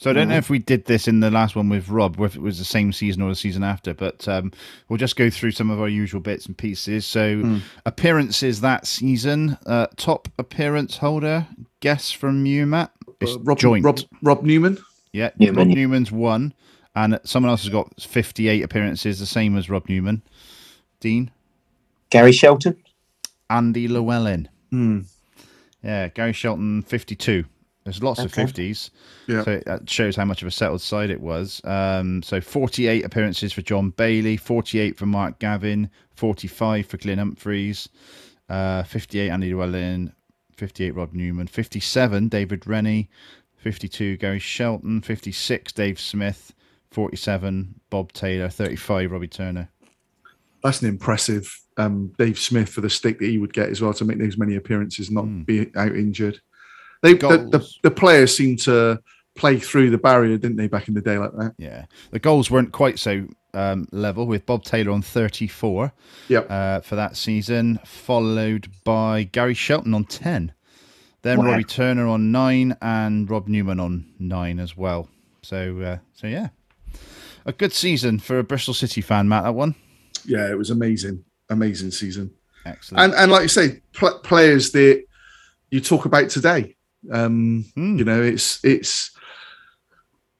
So I don't know if we did this in the last one with Rob, or if it was the same season or the season after, but um, we'll just go through some of our usual bits and pieces. So Hmm. appearances that season, uh, top appearance holder, guess from you, Matt. It's Uh, Rob, joint. Rob, Rob Newman. yeah, Newman, Rob. Newman's one, and someone else has got fifty-eight appearances, the same as Rob Newman. Dean, Gary Shelton. Andy Llewellyn. Hmm. Yeah, Gary Shelton, 52. There's lots of 50s. Yeah. So that shows how much of a settled side it was. Um, so 48 appearances for John Bailey, 48 for Mark Gavin, 45 for Glenn Humphries, uh, 58 Andy Llewellyn, 58 Rob Newman, 57 David Rennie, 52 Gary Shelton, 56 Dave Smith, 47 Bob Taylor, 35 Robbie Turner. That's an impressive um, Dave Smith for the stick that he would get as well to make those many appearances, and not Mm. be out injured. They the, the, the players seem to play through the barrier, didn't they, back in the day like that? Yeah. The goals weren't quite so um, level with Bob Taylor on 34. Yep. uh, for that season, followed by Gary Shelton on 10. Then Wow. Robbie Turner on 9 and Rob Newman on 9 as well. So, uh, so yeah. A good season for a Bristol City fan, Matt, that one. Yeah, it was amazing, amazing season. Excellent. And and like you say, pl- players that you talk about today. Um, Hmm. You know, it's it's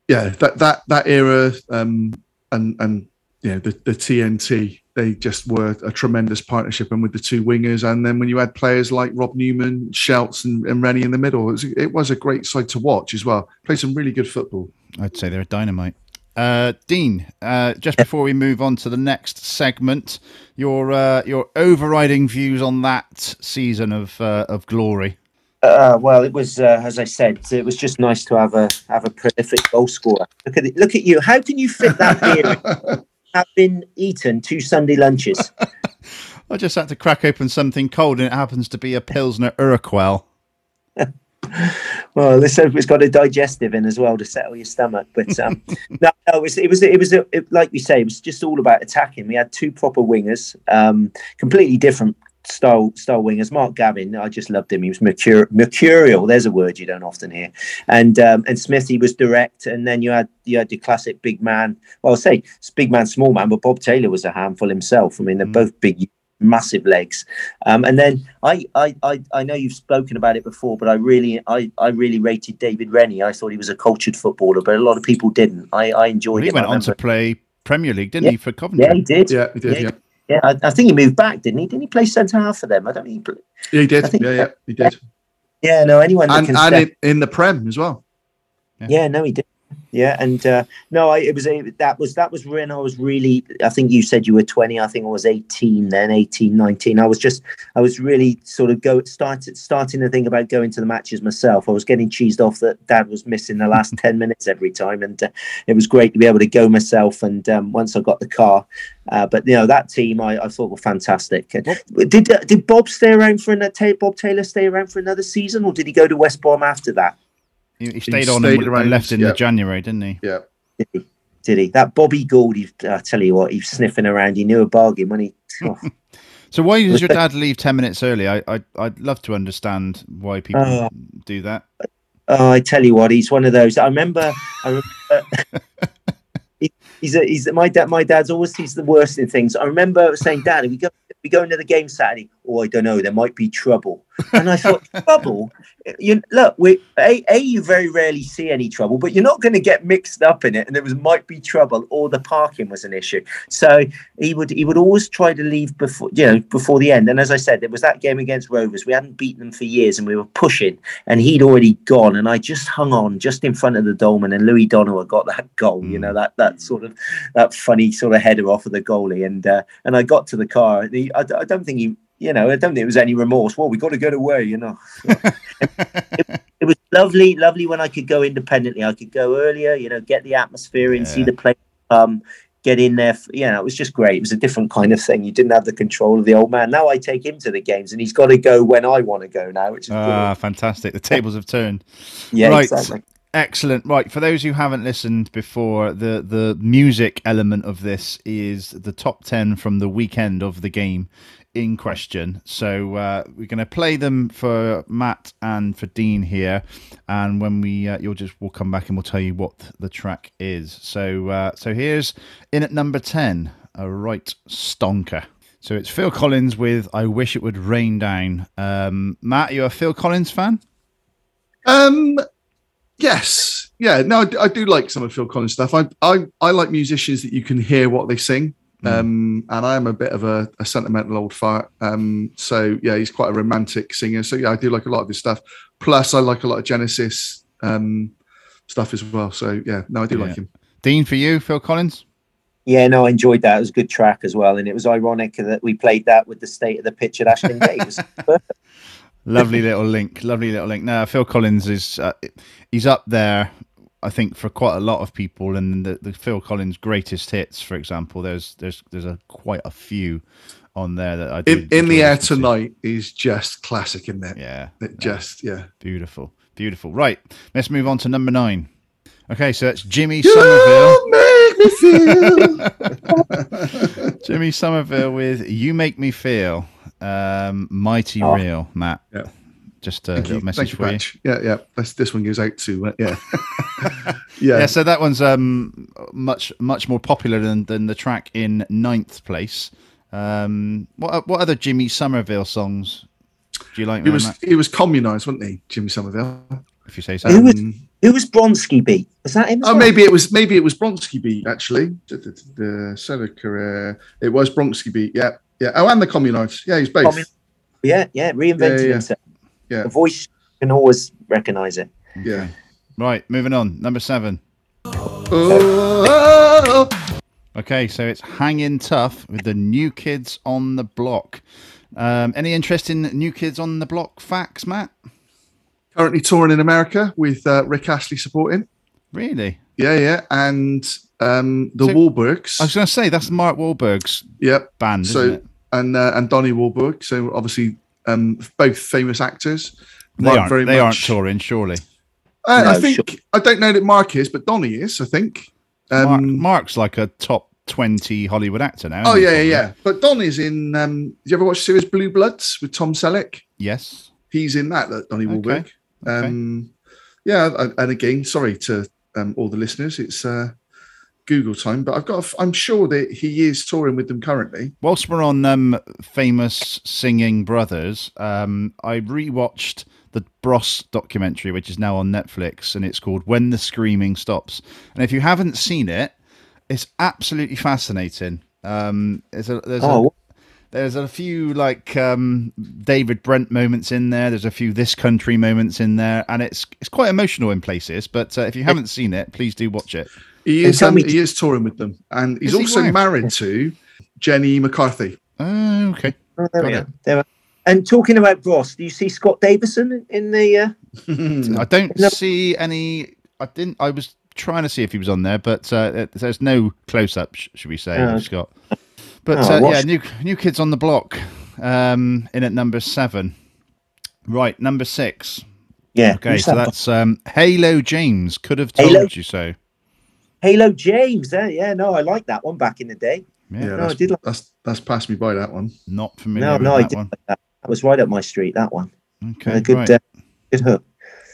yeah that that that era um, and and you know the the TNT they just were a tremendous partnership and with the two wingers and then when you had players like Rob Newman, Shelts and, and Rennie in the middle, it was, it was a great side to watch as well. Played some really good football. I'd say they're a dynamite. Uh, Dean, uh, just before we move on to the next segment, your uh, your overriding views on that season of uh, of glory. Uh, well, it was uh, as I said, it was just nice to have a have a prolific goal scorer. Look at it, look at you. How can you fit that in? (laughs) been eaten two Sunday lunches. (laughs) I just had to crack open something cold, and it happens to be a Pilsner Urquell. (laughs) Well, let's hope it's got a digestive in as well to settle your stomach. But um, (laughs) no, no, it was it was it was it, like we say, it was just all about attacking. We had two proper wingers, um, completely different style style wingers. Mark Gavin, I just loved him. He was mercur- mercurial. There's a word you don't often hear. And um, and Smithy was direct. And then you had you had your classic big man. Well, I'll say big man, small man, but Bob Taylor was a handful himself. I mean, they're Mm. both big massive legs. Um, and then I, I, I, I know you've spoken about it before, but I really, I, I really rated David Rennie. I thought he was a cultured footballer, but a lot of people didn't. I, I enjoyed well, he him. went on to play Premier League, didn't Yeah. he, for Coventry? Yeah, he did. Yeah, he did. Yeah. Yeah, Yeah, I, I think he moved back, didn't he? Didn't he play centre half for them? I don't think he. Play... yeah, he did. I think- Yeah, yeah, he did. Yeah, no, anyone that And, can and step in, in the Prem as well. Yeah, no, he did. Yeah, and uh, no, I, it was a, that was that was when I was really. I think you said you were twenty. I think I was eighteen then, 18, 19. I was just, I was really sort of go started starting to think about going to the matches myself. I was getting cheesed off that Dad was missing the last (laughs) ten minutes every time, and uh, it was great to be able to go myself. And um, once I got the car, uh, but you know that team I, I thought were fantastic. And Did uh, did Bob stay around for another? Bob Taylor stay around for another season, or did he go to West Brom after that? He, he stayed on stayed and, around, and left in yeah. the January, didn't he? Yeah. Did he? That Bobby Gould, he, I tell you what, he was sniffing around. He knew a bargain when he. (laughs) oh, So why does your (laughs) dad leave ten minutes early? I, I I'd love to understand why people Uh, do that. oh, I tell you what, he's one of those. I remember. I remember (laughs) he, he's a, he's my dad. My dad's always he's the worst in things. I remember saying, "Dad, we go we go into the game Saturday." Oh, I don't know. There might be trouble. And I thought, (laughs) trouble. You look, we a, a you very rarely see any trouble, but you're not going to get mixed up in it. And there was might be trouble, or the parking was an issue. So he would he would always try to leave before you know before the end. And as I said, there was that game against Rovers. We hadn't beaten them for years, and we were pushing, and he'd already gone, and I just hung on just in front of the Dolman, and Louie Donowa got that goal. You know that that sort of that funny sort of header off of the goalie, and uh, and I got to the car. The, I, I don't think he. You know, I don't think it was any remorse. Well, we got to get away. You know, it, (laughs) it was lovely, lovely when I could go independently. I could go earlier. You know, get the atmosphere in, see the play. Um, get in there. f- You know, it was just great. It was a different kind of thing. You didn't have the control of the old man. Now I take him to the games, and he's got to go when I want to go now, which is Ah, brilliant. fantastic. The tables have turned. yeah, right. exactly. Excellent. Right. For those who haven't listened before, the the music element of this is the top ten from the weekend of the game in question. So uh, we're going to play them for Matt and for Dean here, and when we uh, you'll just we'll come back and we'll tell you what the track is. So uh, so here's in at number ten, a right stonker. So it's Phil Collins with "I Wish It Would Rain Down." Um, Matt, you a Phil Collins fan? Um, yes, yeah. No, I do like some of Phil Collins stuff. I, I, I like musicians that you can hear what they sing. Um, and I am a bit of a, a sentimental old fart. Um, so yeah, he's quite a romantic singer. So yeah, I do like a lot of his stuff. Plus, I like a lot of Genesis um, stuff as well. So yeah, no, I do Yeah. like him. Dean, for you, Phil Collins. Yeah, no, I enjoyed that. It was a good track as well, and it was ironic that we played that with the state of the pitch at Ashton Gate. (laughs) It was perfect. Lovely little link. Lovely little link. Now Phil Collins is uh, he's up there. I think for quite a lot of people, and the, the Phil Collins greatest hits, for example, there's there's there's a quite a few on there that I do In, in the air to. tonight is just classic, isn't it? Yeah, It just yeah. beautiful, beautiful. Right, let's move on to number nine. Okay, so it's Jimmy Somerville. You make me feel. (laughs) Jimmy Somerville with "You Make Me Feel." Um, mighty Oh. real, Matt. Yeah. Just a Thank little you, message thank for you. Patch. Yeah, yeah. This, this one goes out to uh, yeah, (laughs) Yeah. yeah. so that one's um much much more popular than, than the track in ninth place. Um, what what other Jimmy Somerville songs do you like? He was Matt? he was Communards, wasn't he, Jimmy Somerville? if you say so. Who was- Um, Who was Bronski beat? Was that him? oh, well? maybe it was maybe it was Bronski beat actually. The, the, the solo career. It was Bronski beat. Yeah, yeah. Oh, and the Communards. Yeah, he's both. Commun- Yeah, yeah, reinvented Yeah, yeah. himself. Yeah. The voice can always recognize it. Yeah. Right, moving on. Number seven. Oh, Okay, so it's hanging tough with the new kids on the block. Um, any interest in new kids on the block facts, Matt? currently touring in America with uh, Rick Astley supporting. Really? Yeah, yeah, and um, the So- Wahlbergs. I was going to say that's Mark Wahlberg's Yep. band, So isn't it? And uh, and Donnie Wahlberg. So obviously, um, both famous actors. They aren't. very They aren't touring, surely. Uh, I think sure. I don't know that Mark is, but Donnie is. I think. Um, Mark, Mark's like a top twenty Hollywood actor now. oh yeah, yeah, yeah. But Donnie's in. Um, did you ever watch the series Blue Bloods with Tom Selleck? Yes. He's in that. That Donnie Okay, Wahlberg. Um, yeah, and again, sorry to um, all the listeners. It's uh, Google time, but I've got. A, I'm sure that he is touring with them currently. Whilst we're on um, famous singing brothers, um, I rewatched the Bros documentary, which is now on Netflix, and it's called "When the Screaming Stops." And if you haven't seen it, it's absolutely fascinating. Um, there's a there's Oh, a there's a few like um, David Brent moments in there. There's a few this country moments in there, and it's it's quite emotional in places. But uh, if you haven't seen it, please do watch it. He is. tell Um, me- he is touring with them, and he's Is he? also married to Jenny McCarthy. Oh, okay. Oh, there we Got are. There are. And talking about Ross, do you see Scott Davison in, in the? Uh, (laughs) I don't No. see any. I didn't. I was trying to see if he was on there, but uh, there's no close up. Sh- should we say, Oh. Scott? But Oh, uh, yeah, new new kids on the block. Um, in at number seven. Right, number six. yeah. Okay, so that's um, Halo James. Could have told Halo? you so. Halo James. Uh, yeah, no, I like that one back in the day. Yeah, Yeah, No, I that's, did like- that's that's passed me by that one. not familiar No, with no, I did one. like that. That was right up my street. That one. Okay, a good, right. uh, good hook.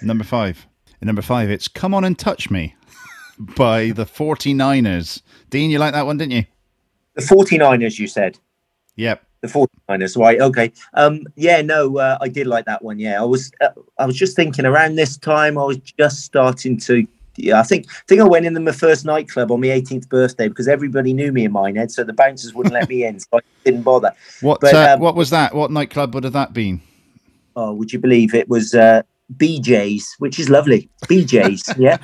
Number five. At number five, it's "Come On and Touch Me" (laughs) by the 49ers. Dean, you like that one, didn't you? The 49ers, you said. Yep. The 49ers, right? Okay. Um, yeah, no, uh, I did like that one. Yeah, I was, uh, I was just thinking around this time, I was just starting to. Yeah, I think, I think I went in my first nightclub on my 18th birthday because everybody knew me in Minehead, so the bouncers wouldn't let me in, so I didn't bother. What But, uh, um, what was that? What nightclub would have that been? Oh, would you believe it was uh, BJ's, which is lovely. BJ's, (laughs) yeah.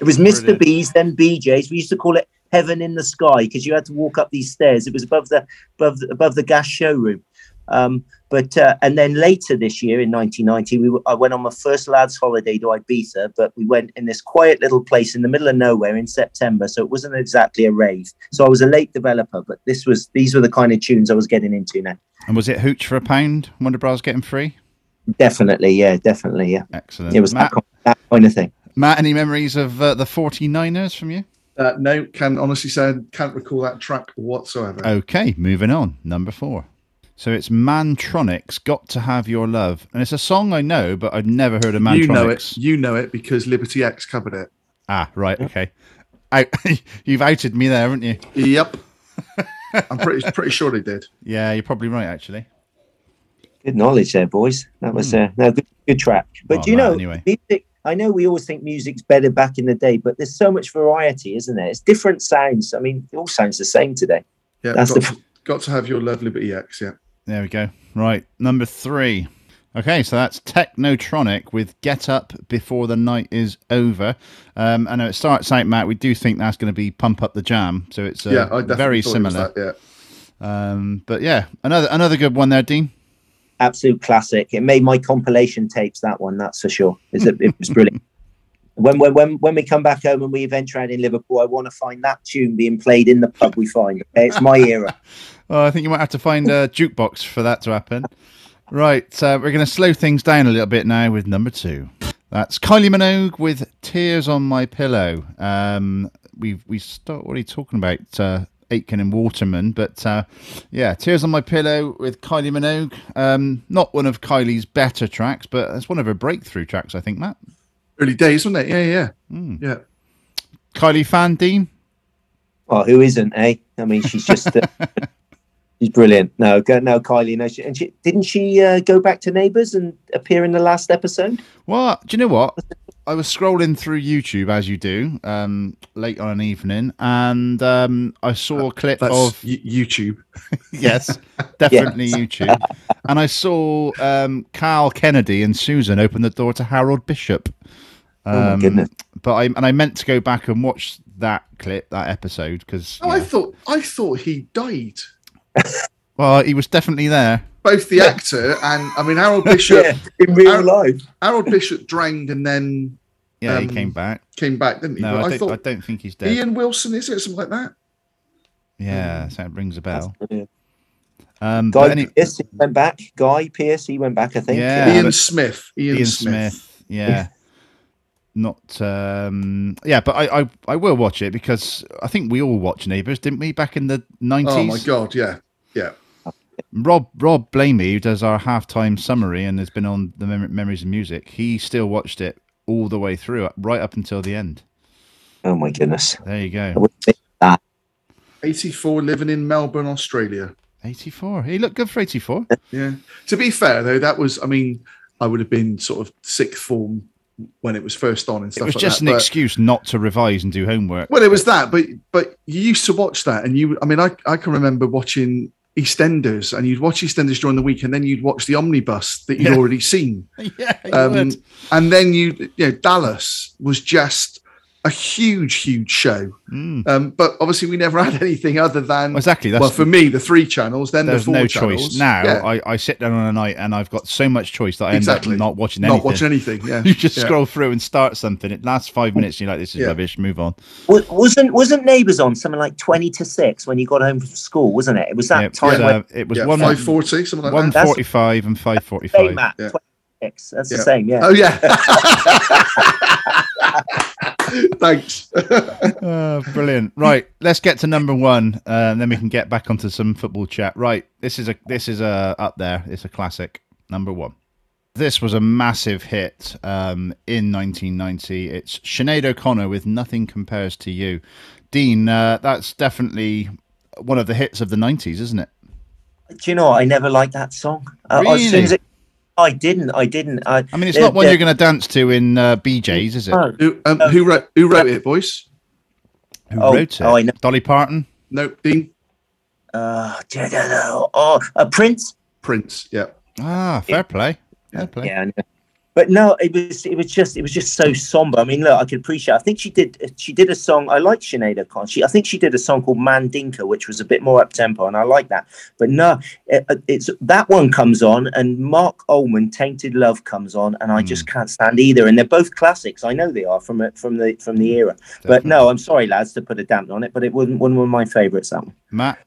It was Mr. Brilliant. B's, then BJ's. We used to call it Heaven in the Sky because you had to walk up these stairs. It was above the above the, above the gas showroom. Um, but uh, and then later this year in 1990, we were, I went on my first lads' holiday to Ibiza, but we went in this quiet little place in the middle of nowhere in September, so it wasn't exactly a rave. So I was a late developer, but this was these were the kind of tunes I was getting into now. And was it Hooch for a pound? Wonder Bras getting free? Definitely, yeah, definitely, yeah. Excellent. It was Matt, that, kind- that kind of thing. Matt, any memories of uh, the 49ers from you? Uh, no, can honestly say can't recall that track whatsoever. Okay, moving on. Number four. So it's Mantronix "Got to Have Your Love," and it's a song I know, but I've never heard of Mantronix. you know it. You know it because Liberty X covered it. Ah, right, okay. Out, (laughs) you've outed me there, haven't you? Yep. I'm pretty pretty sure they did. Yeah, you're probably right, actually. Good knowledge there, boys. That was uh, no good, good track. But Well, do you that know, anyway. music? I know we always think music's better back in the day, but there's so much variety, isn't there? It's different sounds. I mean, it all sounds the same today. Yeah, That's got, the- got to have your love Liberty X. Yeah. There we go. Right, number three. Okay, so that's Technotronic with "Get Up Before the Night Is Over." Um, I know it starts out, Matt. We do think that's going to be "Pump Up the Jam," so it's uh, yeah, I very thought it was similar. that, yeah. Um, but yeah, another another good one there, Dean. Absolute classic. It made my compilation tapes. That one, that's for sure. It's a, it was brilliant. (laughs) When, when when when we come back home and we venture out in Liverpool, I want to find that tune being played in the pub we find. Okay? It's my era. (laughs) Oh, I think you might have to find a jukebox for that to happen. Right, uh, we're going to slow things down a little bit now with number two. That's Kylie Minogue with "Tears on My Pillow." Um, we we start already talking about uh, Aitken and Waterman, but uh, yeah, "Tears on My Pillow" with Kylie Minogue. Um, not one of Kylie's better tracks, but it's one of her breakthrough tracks, I think. Matt, Early days, wasn't it? Yeah, yeah, Mm. yeah. Kylie fan, Dean. Oh, who isn't? Eh? I mean, she's just. (laughs) She's brilliant. No, go, no, Kylie. No, she, and she didn't she uh, go back to Neighbours and appear in the last episode? Well, do you know what? I was scrolling through YouTube as you do, um, late on an evening, and um, I saw a clip That's of y- YouTube. (laughs) yes, definitely YouTube, and I saw um, Carl Kennedy and Susan open the door to Harold Bishop. Oh my Um, goodness. But I and I meant to go back and watch that clip, that episode, because Oh, I thought I thought he died. (laughs) well, he was definitely there. Both the actor and I mean Harold (laughs) Bishop. yeah, in real Harold- life. Harold Bishop drowned and then Yeah, Um, he came back. came back, didn't he? No, I, I, don't, thought I don't think he's dead. Ian Wilson is it something like that? yeah, so it rings a bell. Um, Guy but any, Pearce he went back. Guy Pearce, he went back. I think. Yeah. Ian but- Smith. Ian, Ian Smith. Smith. Yeah. Not um yeah, but I, I I will watch it because I think we all watched Neighbours, didn't we, back in the nineties? Oh my god, yeah, yeah. Rob Rob Blamey, who does our halftime summary and has been on the Mem- Memories of Music, he still watched it all the way through, right up until the end. Oh my goodness. There you go. wouldn't that. 84, living in Melbourne, Australia. 84. He looked good for 84. Yeah. To be fair, though, that was, I mean, I would have been sort of sixth form when it was first on and It stuff was like just that. an but- excuse not to revise and do homework. Well, it was that, but but you used to watch that, and you. I mean, I I can remember watching EastEnders, and you'd watch EastEnders during the week, and then you'd watch the omnibus that you'd Yeah. already seen, (laughs) yeah, um, and then you you know Dallas was just a huge huge show. Mm. Um, but obviously, we never (laughs) had anything other than Exactly. That's, well for me the three channels, then the there's four no channels. choice. Now Yeah, I, I sit down on a night and I've got so much choice that I end Exactly. up not watching anything. not watching anything. Yeah, (laughs) you just yeah. scroll through and start something. It lasts five minutes. And you're like, this is Yeah. rubbish. Move on. Wa- Wasn't wasn't Neighbours on something like twenty to six when you got home from school? Wasn't it? It was that Yeah, it time was, when uh, it was Yeah, one five forty, something like one that. forty five and five forty five. same five. Matt, Yeah. 26. That's Yeah. the same. Yeah. Oh yeah. (laughs) (laughs) Thanks. Oh, (laughs) brilliant! Right, let's get to number one, uh, and then we can get back onto some football chat. Right, this is a this is a up there. It's a classic. Number one. This was a massive hit um, in 1990. It's Sinead O'Connor with "Nothing Compares to You." Dean, uh, that's definitely one of the hits of the 90s, isn't it? Do you know? I never liked that song. Uh, as soon Really? as it, I didn't. I didn't. I, I mean, it's the- not one the- you're going to dance to in uh, BJ's, is it? no. who, um, who wrote who wrote it, boys? Who Oh, wrote it? oh, I know. Dolly Parton. No, Dean Uh, I don't know. Oh, uh, Prince. Prince. Yeah. Ah, fair play. Fair play. Yeah, I know. But no, it was it was just it was just so somber. I mean, look, I could appreciate. I think she did she did a song. I like Sinead O'Connor. She I think she did a song called Mandinka, which was a bit more up tempo, and I like that. But no, it, uh, it's that one comes on, and Marc Almond, Tainted Love comes on, and I hmm. just can't stand either. And they're both classics. I know they are from it from the from the era. But no, I'm sorry, lads, to put a damper on it, but it wasn't one of my favourites. That one. Matt,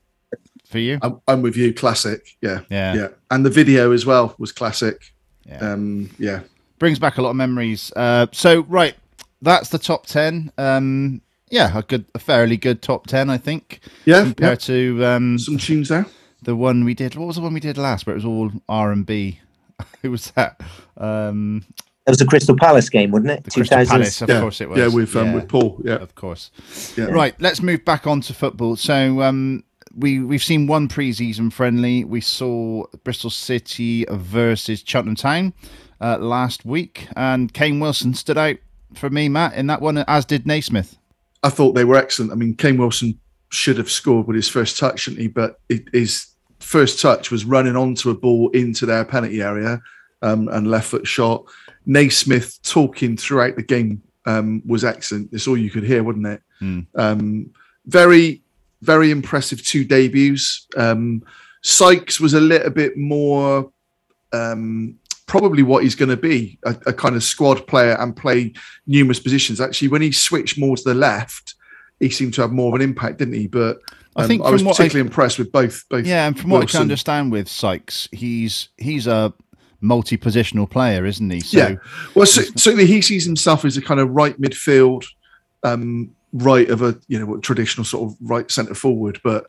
for you? I'm, I'm with you. Classic. Yeah. Yeah. Yeah. And the video as well was classic. Yeah. Um, yeah. Brings back a lot of memories. Uh, so right, that's the top ten. Um, yeah, a good, a fairly good top ten, I think, Yeah. compared to um. Some tunes there. the one we did. What was the one we did last, where it was all R and B? (laughs) Who was that? Um, It was the Crystal Palace game, wasn't it? the Crystal Palace, of yeah. course it was. Yeah, with um, with Paul. Yeah. of course. Yeah. Right, let's move back on to football. So um, we we've seen one pre-season friendly. We saw Bristol City versus Cheltenham Town uh, last week, and Kane Wilson stood out for me, Matt, in that one, as did Naismith. I thought they were excellent. I mean, Kane Wilson should have scored with his first touch, shouldn't he? But it, his first touch was running onto a ball into their penalty area um, and left foot shot. Naismith talking throughout the game um, was excellent. It's all you could hear, wasn't it? Mm. Um, very, very impressive two debuts. Um, Sykes was a little bit more um, probably what he's going to be a, a kind of squad player and play numerous positions. Actually, when he switched more to the left, he seemed to have more of an impact, didn't he? But I um, think I was what I- particularly impressed with both. Both. Yeah, and from what I can understand with Sykes, he's he's a multi-positional player, isn't he? So Yeah. Well, so, certainly he sees himself as a kind of right midfield, um, right of a you know traditional sort of right centre forward. But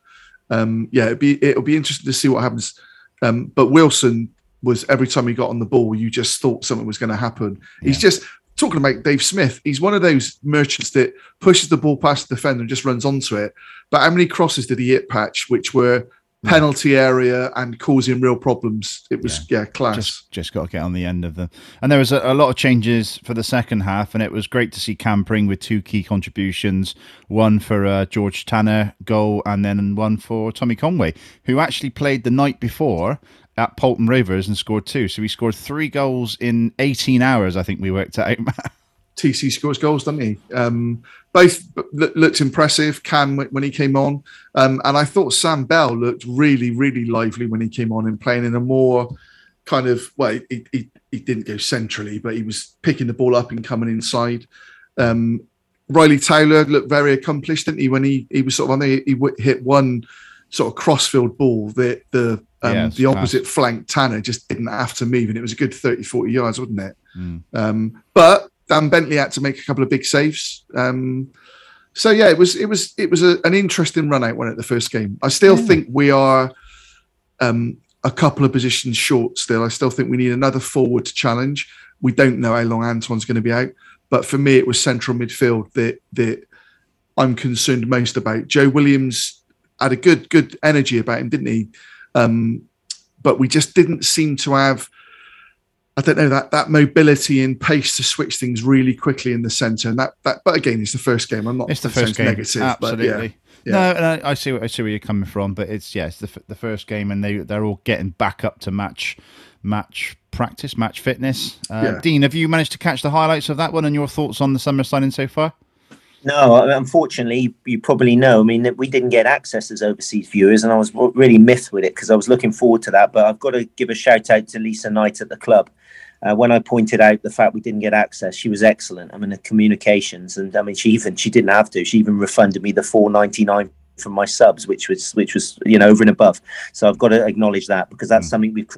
um, yeah, it'd be it'll be interesting to see what happens. Um, but Wilson was every time he got on the ball, you just thought something was going to happen. He's just talking about Dave Smith. He's one of those merchants that pushes the ball past the defender and just runs onto it. But how many crosses did he hit patch, which were penalty area and causing real problems? It was yeah, class. just just got to get on the end of them. And there was a, a lot of changes for the second half, and it was great to see Cam Pring with two key contributions: one for uh, George Tanner goal, and then one for Tommy Conway, who actually played the night before at Paulton Rovers and scored two. So he scored three goals in 18 hours. I think we worked out. (laughs) TC scores goals, doesn't he? Um, both loo- looked impressive. Cam when he came on, um, and I thought Sam Bell looked really, really lively when he came on and playing in a more kind of well, he, he, he didn't go centrally, but he was picking the ball up and coming inside. Um, Riley Taylor looked very accomplished, didn't he? When he he was sort of on the he hit one sort of crossfield ball that the um, it's the opposite flank Tanner just didn't have to move, and it was a good 30, 40 yards, wasn't it? Mm. Um, but Dan Bentley had to make a couple of big saves. Um, so yeah, it was it was it was a, an interesting run out one at the first game. I still think we are um, a couple of positions short. Still, I still think we need another forward to challenge. We don't know how long Antoine's going to be out, but for me, it was central midfield that that I'm concerned most about. Joe Williams had a good good energy about him, didn't he? Um, but we just didn't seem to have. I don't know that that mobility and pace to switch things really quickly in the centre, and that that. But again, it's the first game. I'm not. It's the first game. Negative, Absolutely. But yeah. Yeah. No, no, I see. I see where you're coming from, but it's yes, yeah, the the first game, and they they're all getting back up to match match practice, match fitness. Uh, yeah. Dean, have you managed to catch the highlights of that one and your thoughts on the summer signing so far? No, unfortunately, you probably know. I mean, we didn't get access as overseas viewers, and I was really miffed with it because I was looking forward to that. But I've got to give a shout out to Lisa Knight at the club. Uh, when I pointed out the fact we didn't get access, she was excellent. I mean, the communications, and I mean, she even she didn't have to. She even refunded me the four ninety nine from my subs, which was which was you know over and above. So I've got to acknowledge that because that's mm. something we've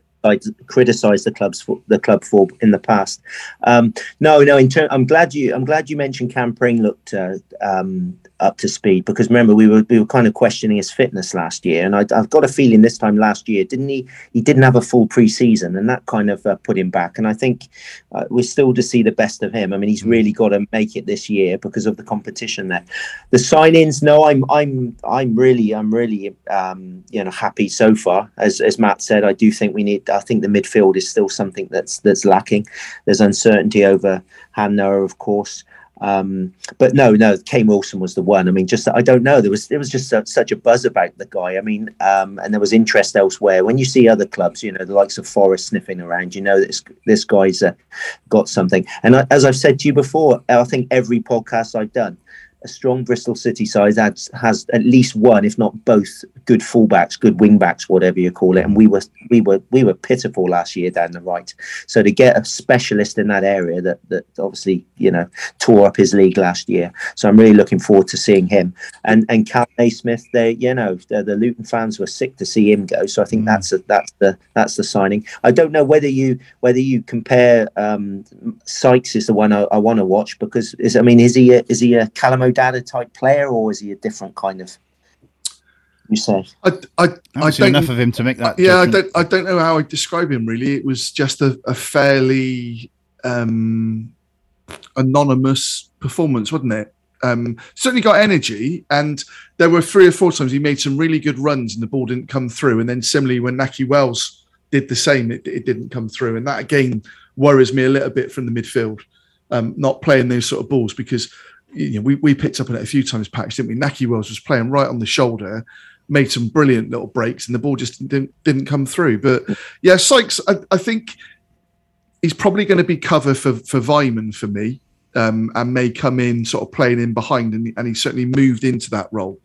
criticized the clubs for the club for in the past. Um, no, no. In ter- I'm glad you. I'm glad you mentioned Cam Pring looked uh, um, up to speed because remember we were we were kind of questioning his fitness last year, and I, have got a feeling this time last year didn't he? He didn't have a full pre-season, and that kind of uh, put him back. And I think uh, we're still to see the best of him. I mean, he's mm. really got to make it this year because of the competition there. The sign-ins, no, I'm I'm I'm really I'm really um, you know happy so far. As as Matt said, I do think we need. I think the midfield is still something that's that's lacking. There's uncertainty over Han Noah, of course. Um, but no, no, Kane Wilson was the one. I mean, just I don't know. There was there was just a, such a buzz about the guy. I mean, um, and there was interest elsewhere. When you see other clubs, you know, the likes of Forest sniffing around, you know, this this guy's uh, got something. And I, as I've said to you before, I think every podcast I've done, a strong Bristol City side has, has at least one, if not both, good fullbacks, good wingbacks, whatever you call it. And we were we were we were pitiful last year down the right. So to get a specialist in that area that that obviously you know tore up his league last year. So I'm really looking forward to seeing him. And and Kal Naismith, they you know the, the Luton fans were sick to see him go. So I think mm. that's a, that's the that's the signing. I don't know whether you whether you compare um, Sykes is the one I, I want to watch because is I mean is he a, is he a O'Dowda type player, or is he a different kind of? You say? I, I, I, I don't enough of him to make that. Yeah, judgment. I don't. I don't know how I describe him. Really, it was just a, a fairly um, anonymous performance, wasn't it? Um, certainly got energy, and there were three or four times he made some really good runs, and the ball didn't come through. And then similarly, when Nakhi Wells did the same, it, it didn't come through, and that again worries me a little bit from the midfield, um, not playing those sort of balls because you know, we, we picked up on it a few times, Patch, didn't we? Nakhi Wells was playing right on the shoulder, made some brilliant little breaks, and the ball just didn't didn't come through. But yeah, Sykes, I, I think he's probably going to be cover for for Weimann for me, um, and may come in sort of playing in behind, and, and he certainly moved into that role.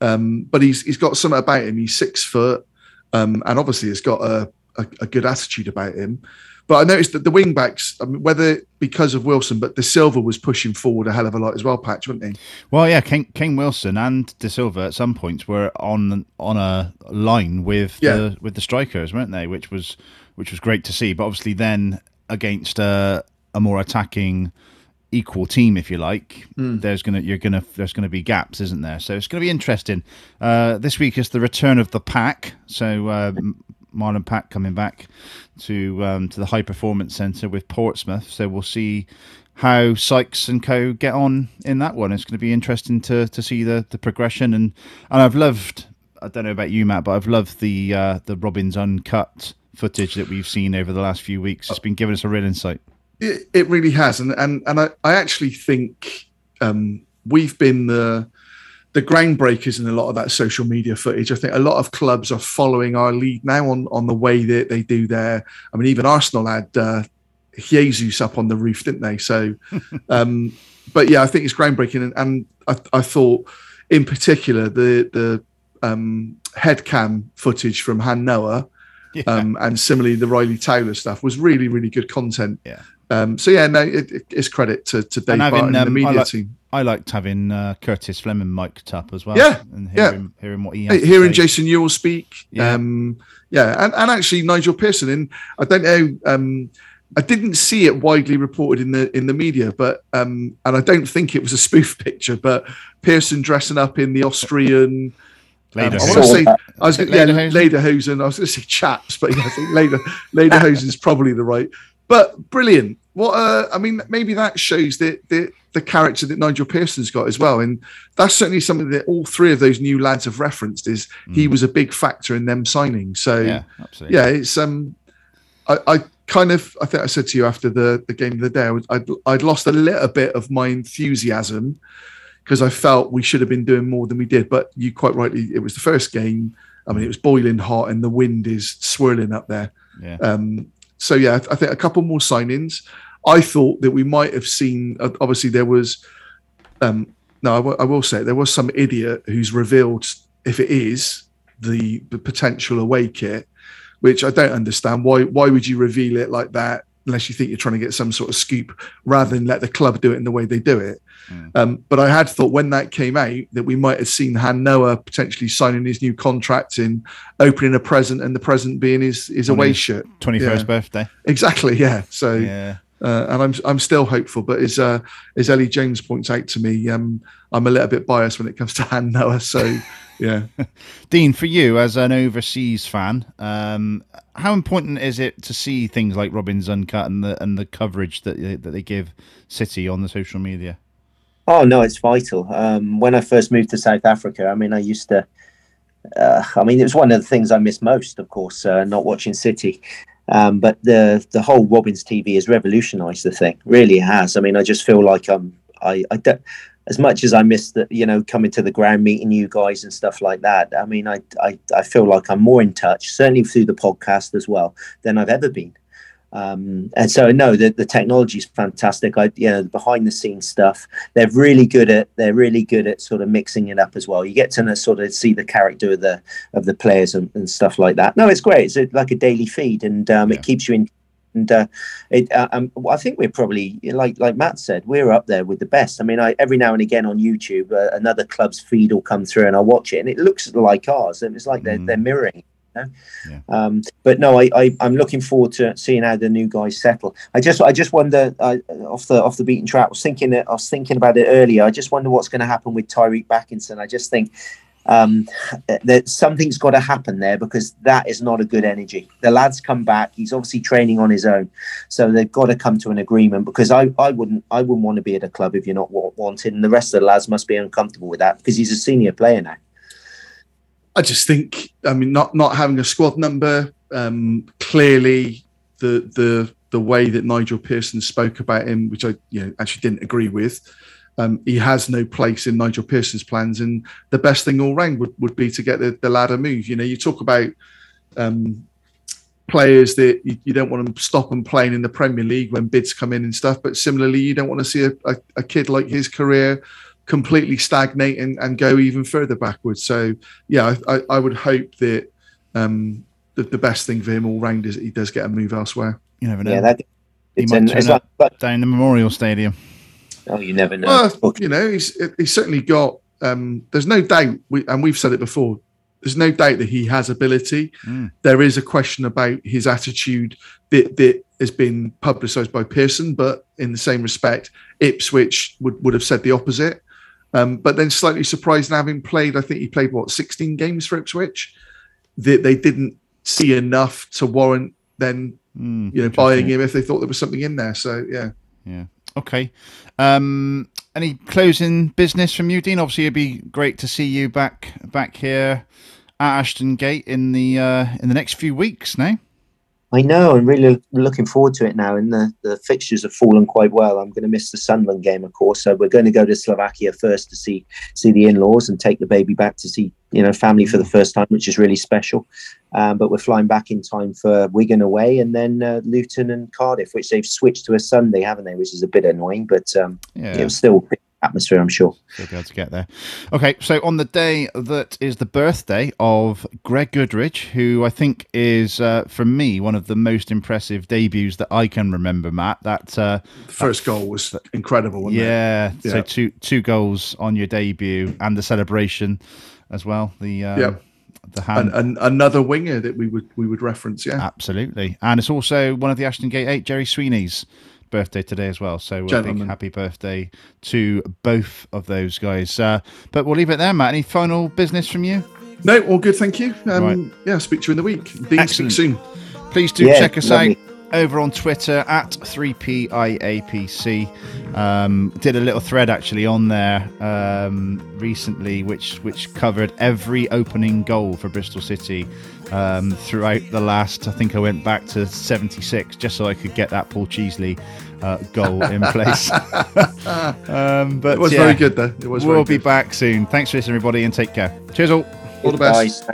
Um, but he's he's got something about him. He's six foot, um, and obviously he's got a, a, a good attitude about him. But I noticed that the wing backs, I mean, whether because of Wilson, but Dasilva was pushing forward a hell of a lot as well, Patch, wasn't he? Well, yeah, King, King Wilson and Dasilva at some points were on on a line with yeah. the with the strikers, weren't they? Which was which was great to see. But obviously, then against a, a more attacking equal team, if you like, mm. there's gonna you're gonna there's gonna be gaps, isn't there? So it's gonna be interesting. Uh, this week is the return of the pack. So uh, Marlon Pack coming back to um, to the High Performance Centre with Portsmouth. So we'll see how Sykes and Co get on in that one. It's going to be interesting to to see the the progression and and I've loved. I don't know about you, Matt, but I've loved the uh, the Robins uncut footage that we've seen over the last few weeks. It's been giving us a real insight. It, it really has, and and and I, I actually think um, we've been the the groundbreakers in a lot of that social media footage. I think a lot of clubs are following our lead now on on the way that they do their. I mean, even Arsenal had uh, Jesus up on the roof, didn't they? So, (laughs) um, but yeah, I think it's groundbreaking, and, and I, I, thought, in particular, the the um, head cam footage from Han Noah. Yeah. Um, and similarly, the Riley Taylor stuff was really, really good content. Yeah. Um, so yeah, no, it, it's credit to, to Dave having, Barton and the um, media like, team. I liked having uh, Curtis Fleming mic'd up as well. Yeah, and hearing, yeah. hearing what he has hearing Jason Euell speak. Yeah, um, yeah, and, and actually Nigel Pearson. And I don't know. Um, I didn't see it widely reported in the in the media, but um, and I don't think it was a spoof (laughs) picture. But Pearson dressing up in the Austrian. Um, I want to say, I was yeah, Lederhosen. I was going to say chaps, but yeah, I think Leder (laughs) Lederhosen is probably the right. But brilliant, what uh, I mean, maybe that shows that the the character that Nigel Pearson's got as well, and that's certainly something that all three of those new lads have referenced. Is mm. he was a big factor in them signing? So yeah, absolutely. yeah it's um, I, I kind of I think I said to you after the the game of the day, I'd I'd lost a little bit of my enthusiasm because I felt we should have been doing more than we did. But you quite rightly, it was the first game. I mean, it was boiling hot and the wind is swirling up there. Yeah. Um, so yeah, I think a couple more signings. I thought that we might have seen. Uh, obviously, there was. Um, no, I, w- I will say there was some idiot who's revealed if it is the, the potential away kit, which I don't understand. Why why would you reveal it like that unless you think you're trying to get some sort of scoop rather than let the club do it in the way they do it? Mm. Um, but I had thought when that came out that we might have seen Han Noah potentially signing his new contract in opening a present and the present being his, his away shirt. 21st yeah. birthday. Exactly, yeah. So yeah. Uh, and I'm I'm still hopeful. But as uh, as Ellie James points out to me, um, I'm a little bit biased when it comes to (laughs) Han Noah. So yeah, (laughs) Dean, for you as an overseas fan, um, how important is it to see things like Robins Uncut and the and the coverage that that they give City on the social media? Oh no, it's vital. Um, when I first moved to South Africa, I mean, I used to. Uh, I mean, it was one of the things I missed most, of course, uh, not watching City. Um, but the the whole Robins TV has revolutionised the thing. Really has. I mean, I just feel like I'm. I, I don't, as much as I miss the, you know, coming to the ground, meeting you guys and stuff like that. I mean, I, I, I feel like I'm more in touch, certainly through the podcast as well, than I've ever been. Um, and so no, the, the technology is fantastic. I you know behind the scenes stuff. They're really good at they're really good at sort of mixing it up as well. You get to sort of see the character of the of the players and, and stuff like that. No, it's great. It's a, like a daily feed, and um, yeah. it keeps you in. And uh, it, uh, um, I think we're probably like like Matt said, we're up there with the best. I mean, I, every now and again on YouTube, uh, another club's feed will come through, and I watch it, and it looks like ours, and it's like mm. they're they're mirroring yeah. Um, but no, I, I am looking forward to seeing how the new guys settle. I just I just wonder uh, off the off the beaten track. I was thinking I was thinking about it earlier. I just wonder what's going to happen with Tyreeq Bakinson. I just think um, that something's got to happen there because that is not a good energy. The lad's come back. He's obviously training on his own, so they've got to come to an agreement. Because I, I wouldn't I wouldn't want to be at a club if you're not wanted, and the rest of the lads must be uncomfortable with that because he's a senior player now. I just think, I mean, not not having a squad number, um, clearly the the the way that Nigel Pearson spoke about him, which I you know actually didn't agree with. Um, he has no place in Nigel Pearson's plans, and the best thing all round would, would be to get the, the ladder move. You know, you talk about um, players that you, you, don't want them stop and playing in the Premier League when bids come in and stuff, but similarly, you don't want to see a, a, a kid like his career completely stagnate and, and go even further backwards. So yeah, I, I would hope that um, the, the best thing for him all round is that he does get a move elsewhere. You never know. Yeah, that, he might an, turn up like, down the Memorial Stadium. Oh, you never know. Well, you know, he's he's certainly got. Um, there's no doubt, we, and we've said it before. There's no doubt that he has ability. Mm. There is a question about his attitude that, that has been publicised by Pearson, but in the same respect, Ipswich would, would have said the opposite. Um, but then slightly surprised having played, I think he played what 16 games for Ipswich. That they, they didn't see enough to warrant then mm, you know buying him if they thought there was something in there. So yeah, yeah, okay. Um, any closing business from you, Dean? Obviously, it'd be great to see you back back here at Ashton Gate in the uh, in the next few weeks. Now. I know. I'm really looking forward to it now. And the, the fixtures have fallen quite well. I'm going to miss the Sunderland game, of course. So we're going to go to Slovakia first to see see the in-laws and take the baby back to see you know family for the mm. first time, which is really special. Um, but we're flying back in time for Wigan away, and then uh, Luton and Cardiff, which they've switched to a Sunday, haven't they? Which is a bit annoying, but um, yeah. it was still atmosphere, I'm sure. They'll be able to get there. Okay, so on the day that is the birthday of Greg Goodridge, who I think is, uh, for me, one of the most impressive debuts that I can remember. Matt, that uh, first that, goal was incredible. Yeah, yeah, so two two goals on your debut and the celebration as well. The um, yeah. The hand. And, and, another winger that we would we would reference, yeah, absolutely, and it's also one of the Ashton Gate Eight, Gerry Sweeney's birthday today as well. So a big happy birthday to both of those guys. Uh, but we'll leave it there, Matt. Any final business from you? No, all good, thank you. Um, right. Yeah, speak to you in the week. Dean, speak soon. Please do yeah, check us lovely. out over on Twitter at 3PIAPC. Um, did a little thread actually on there um, recently, which which covered every opening goal for Bristol City um, throughout the last. I think I went back to '76 just so I could get that Paul Cheesley uh, goal in place. (laughs) um, but It was yeah, very good, though. It was We'll very be back soon. Thanks for listening, everybody, and take care. Cheers, all. All the best.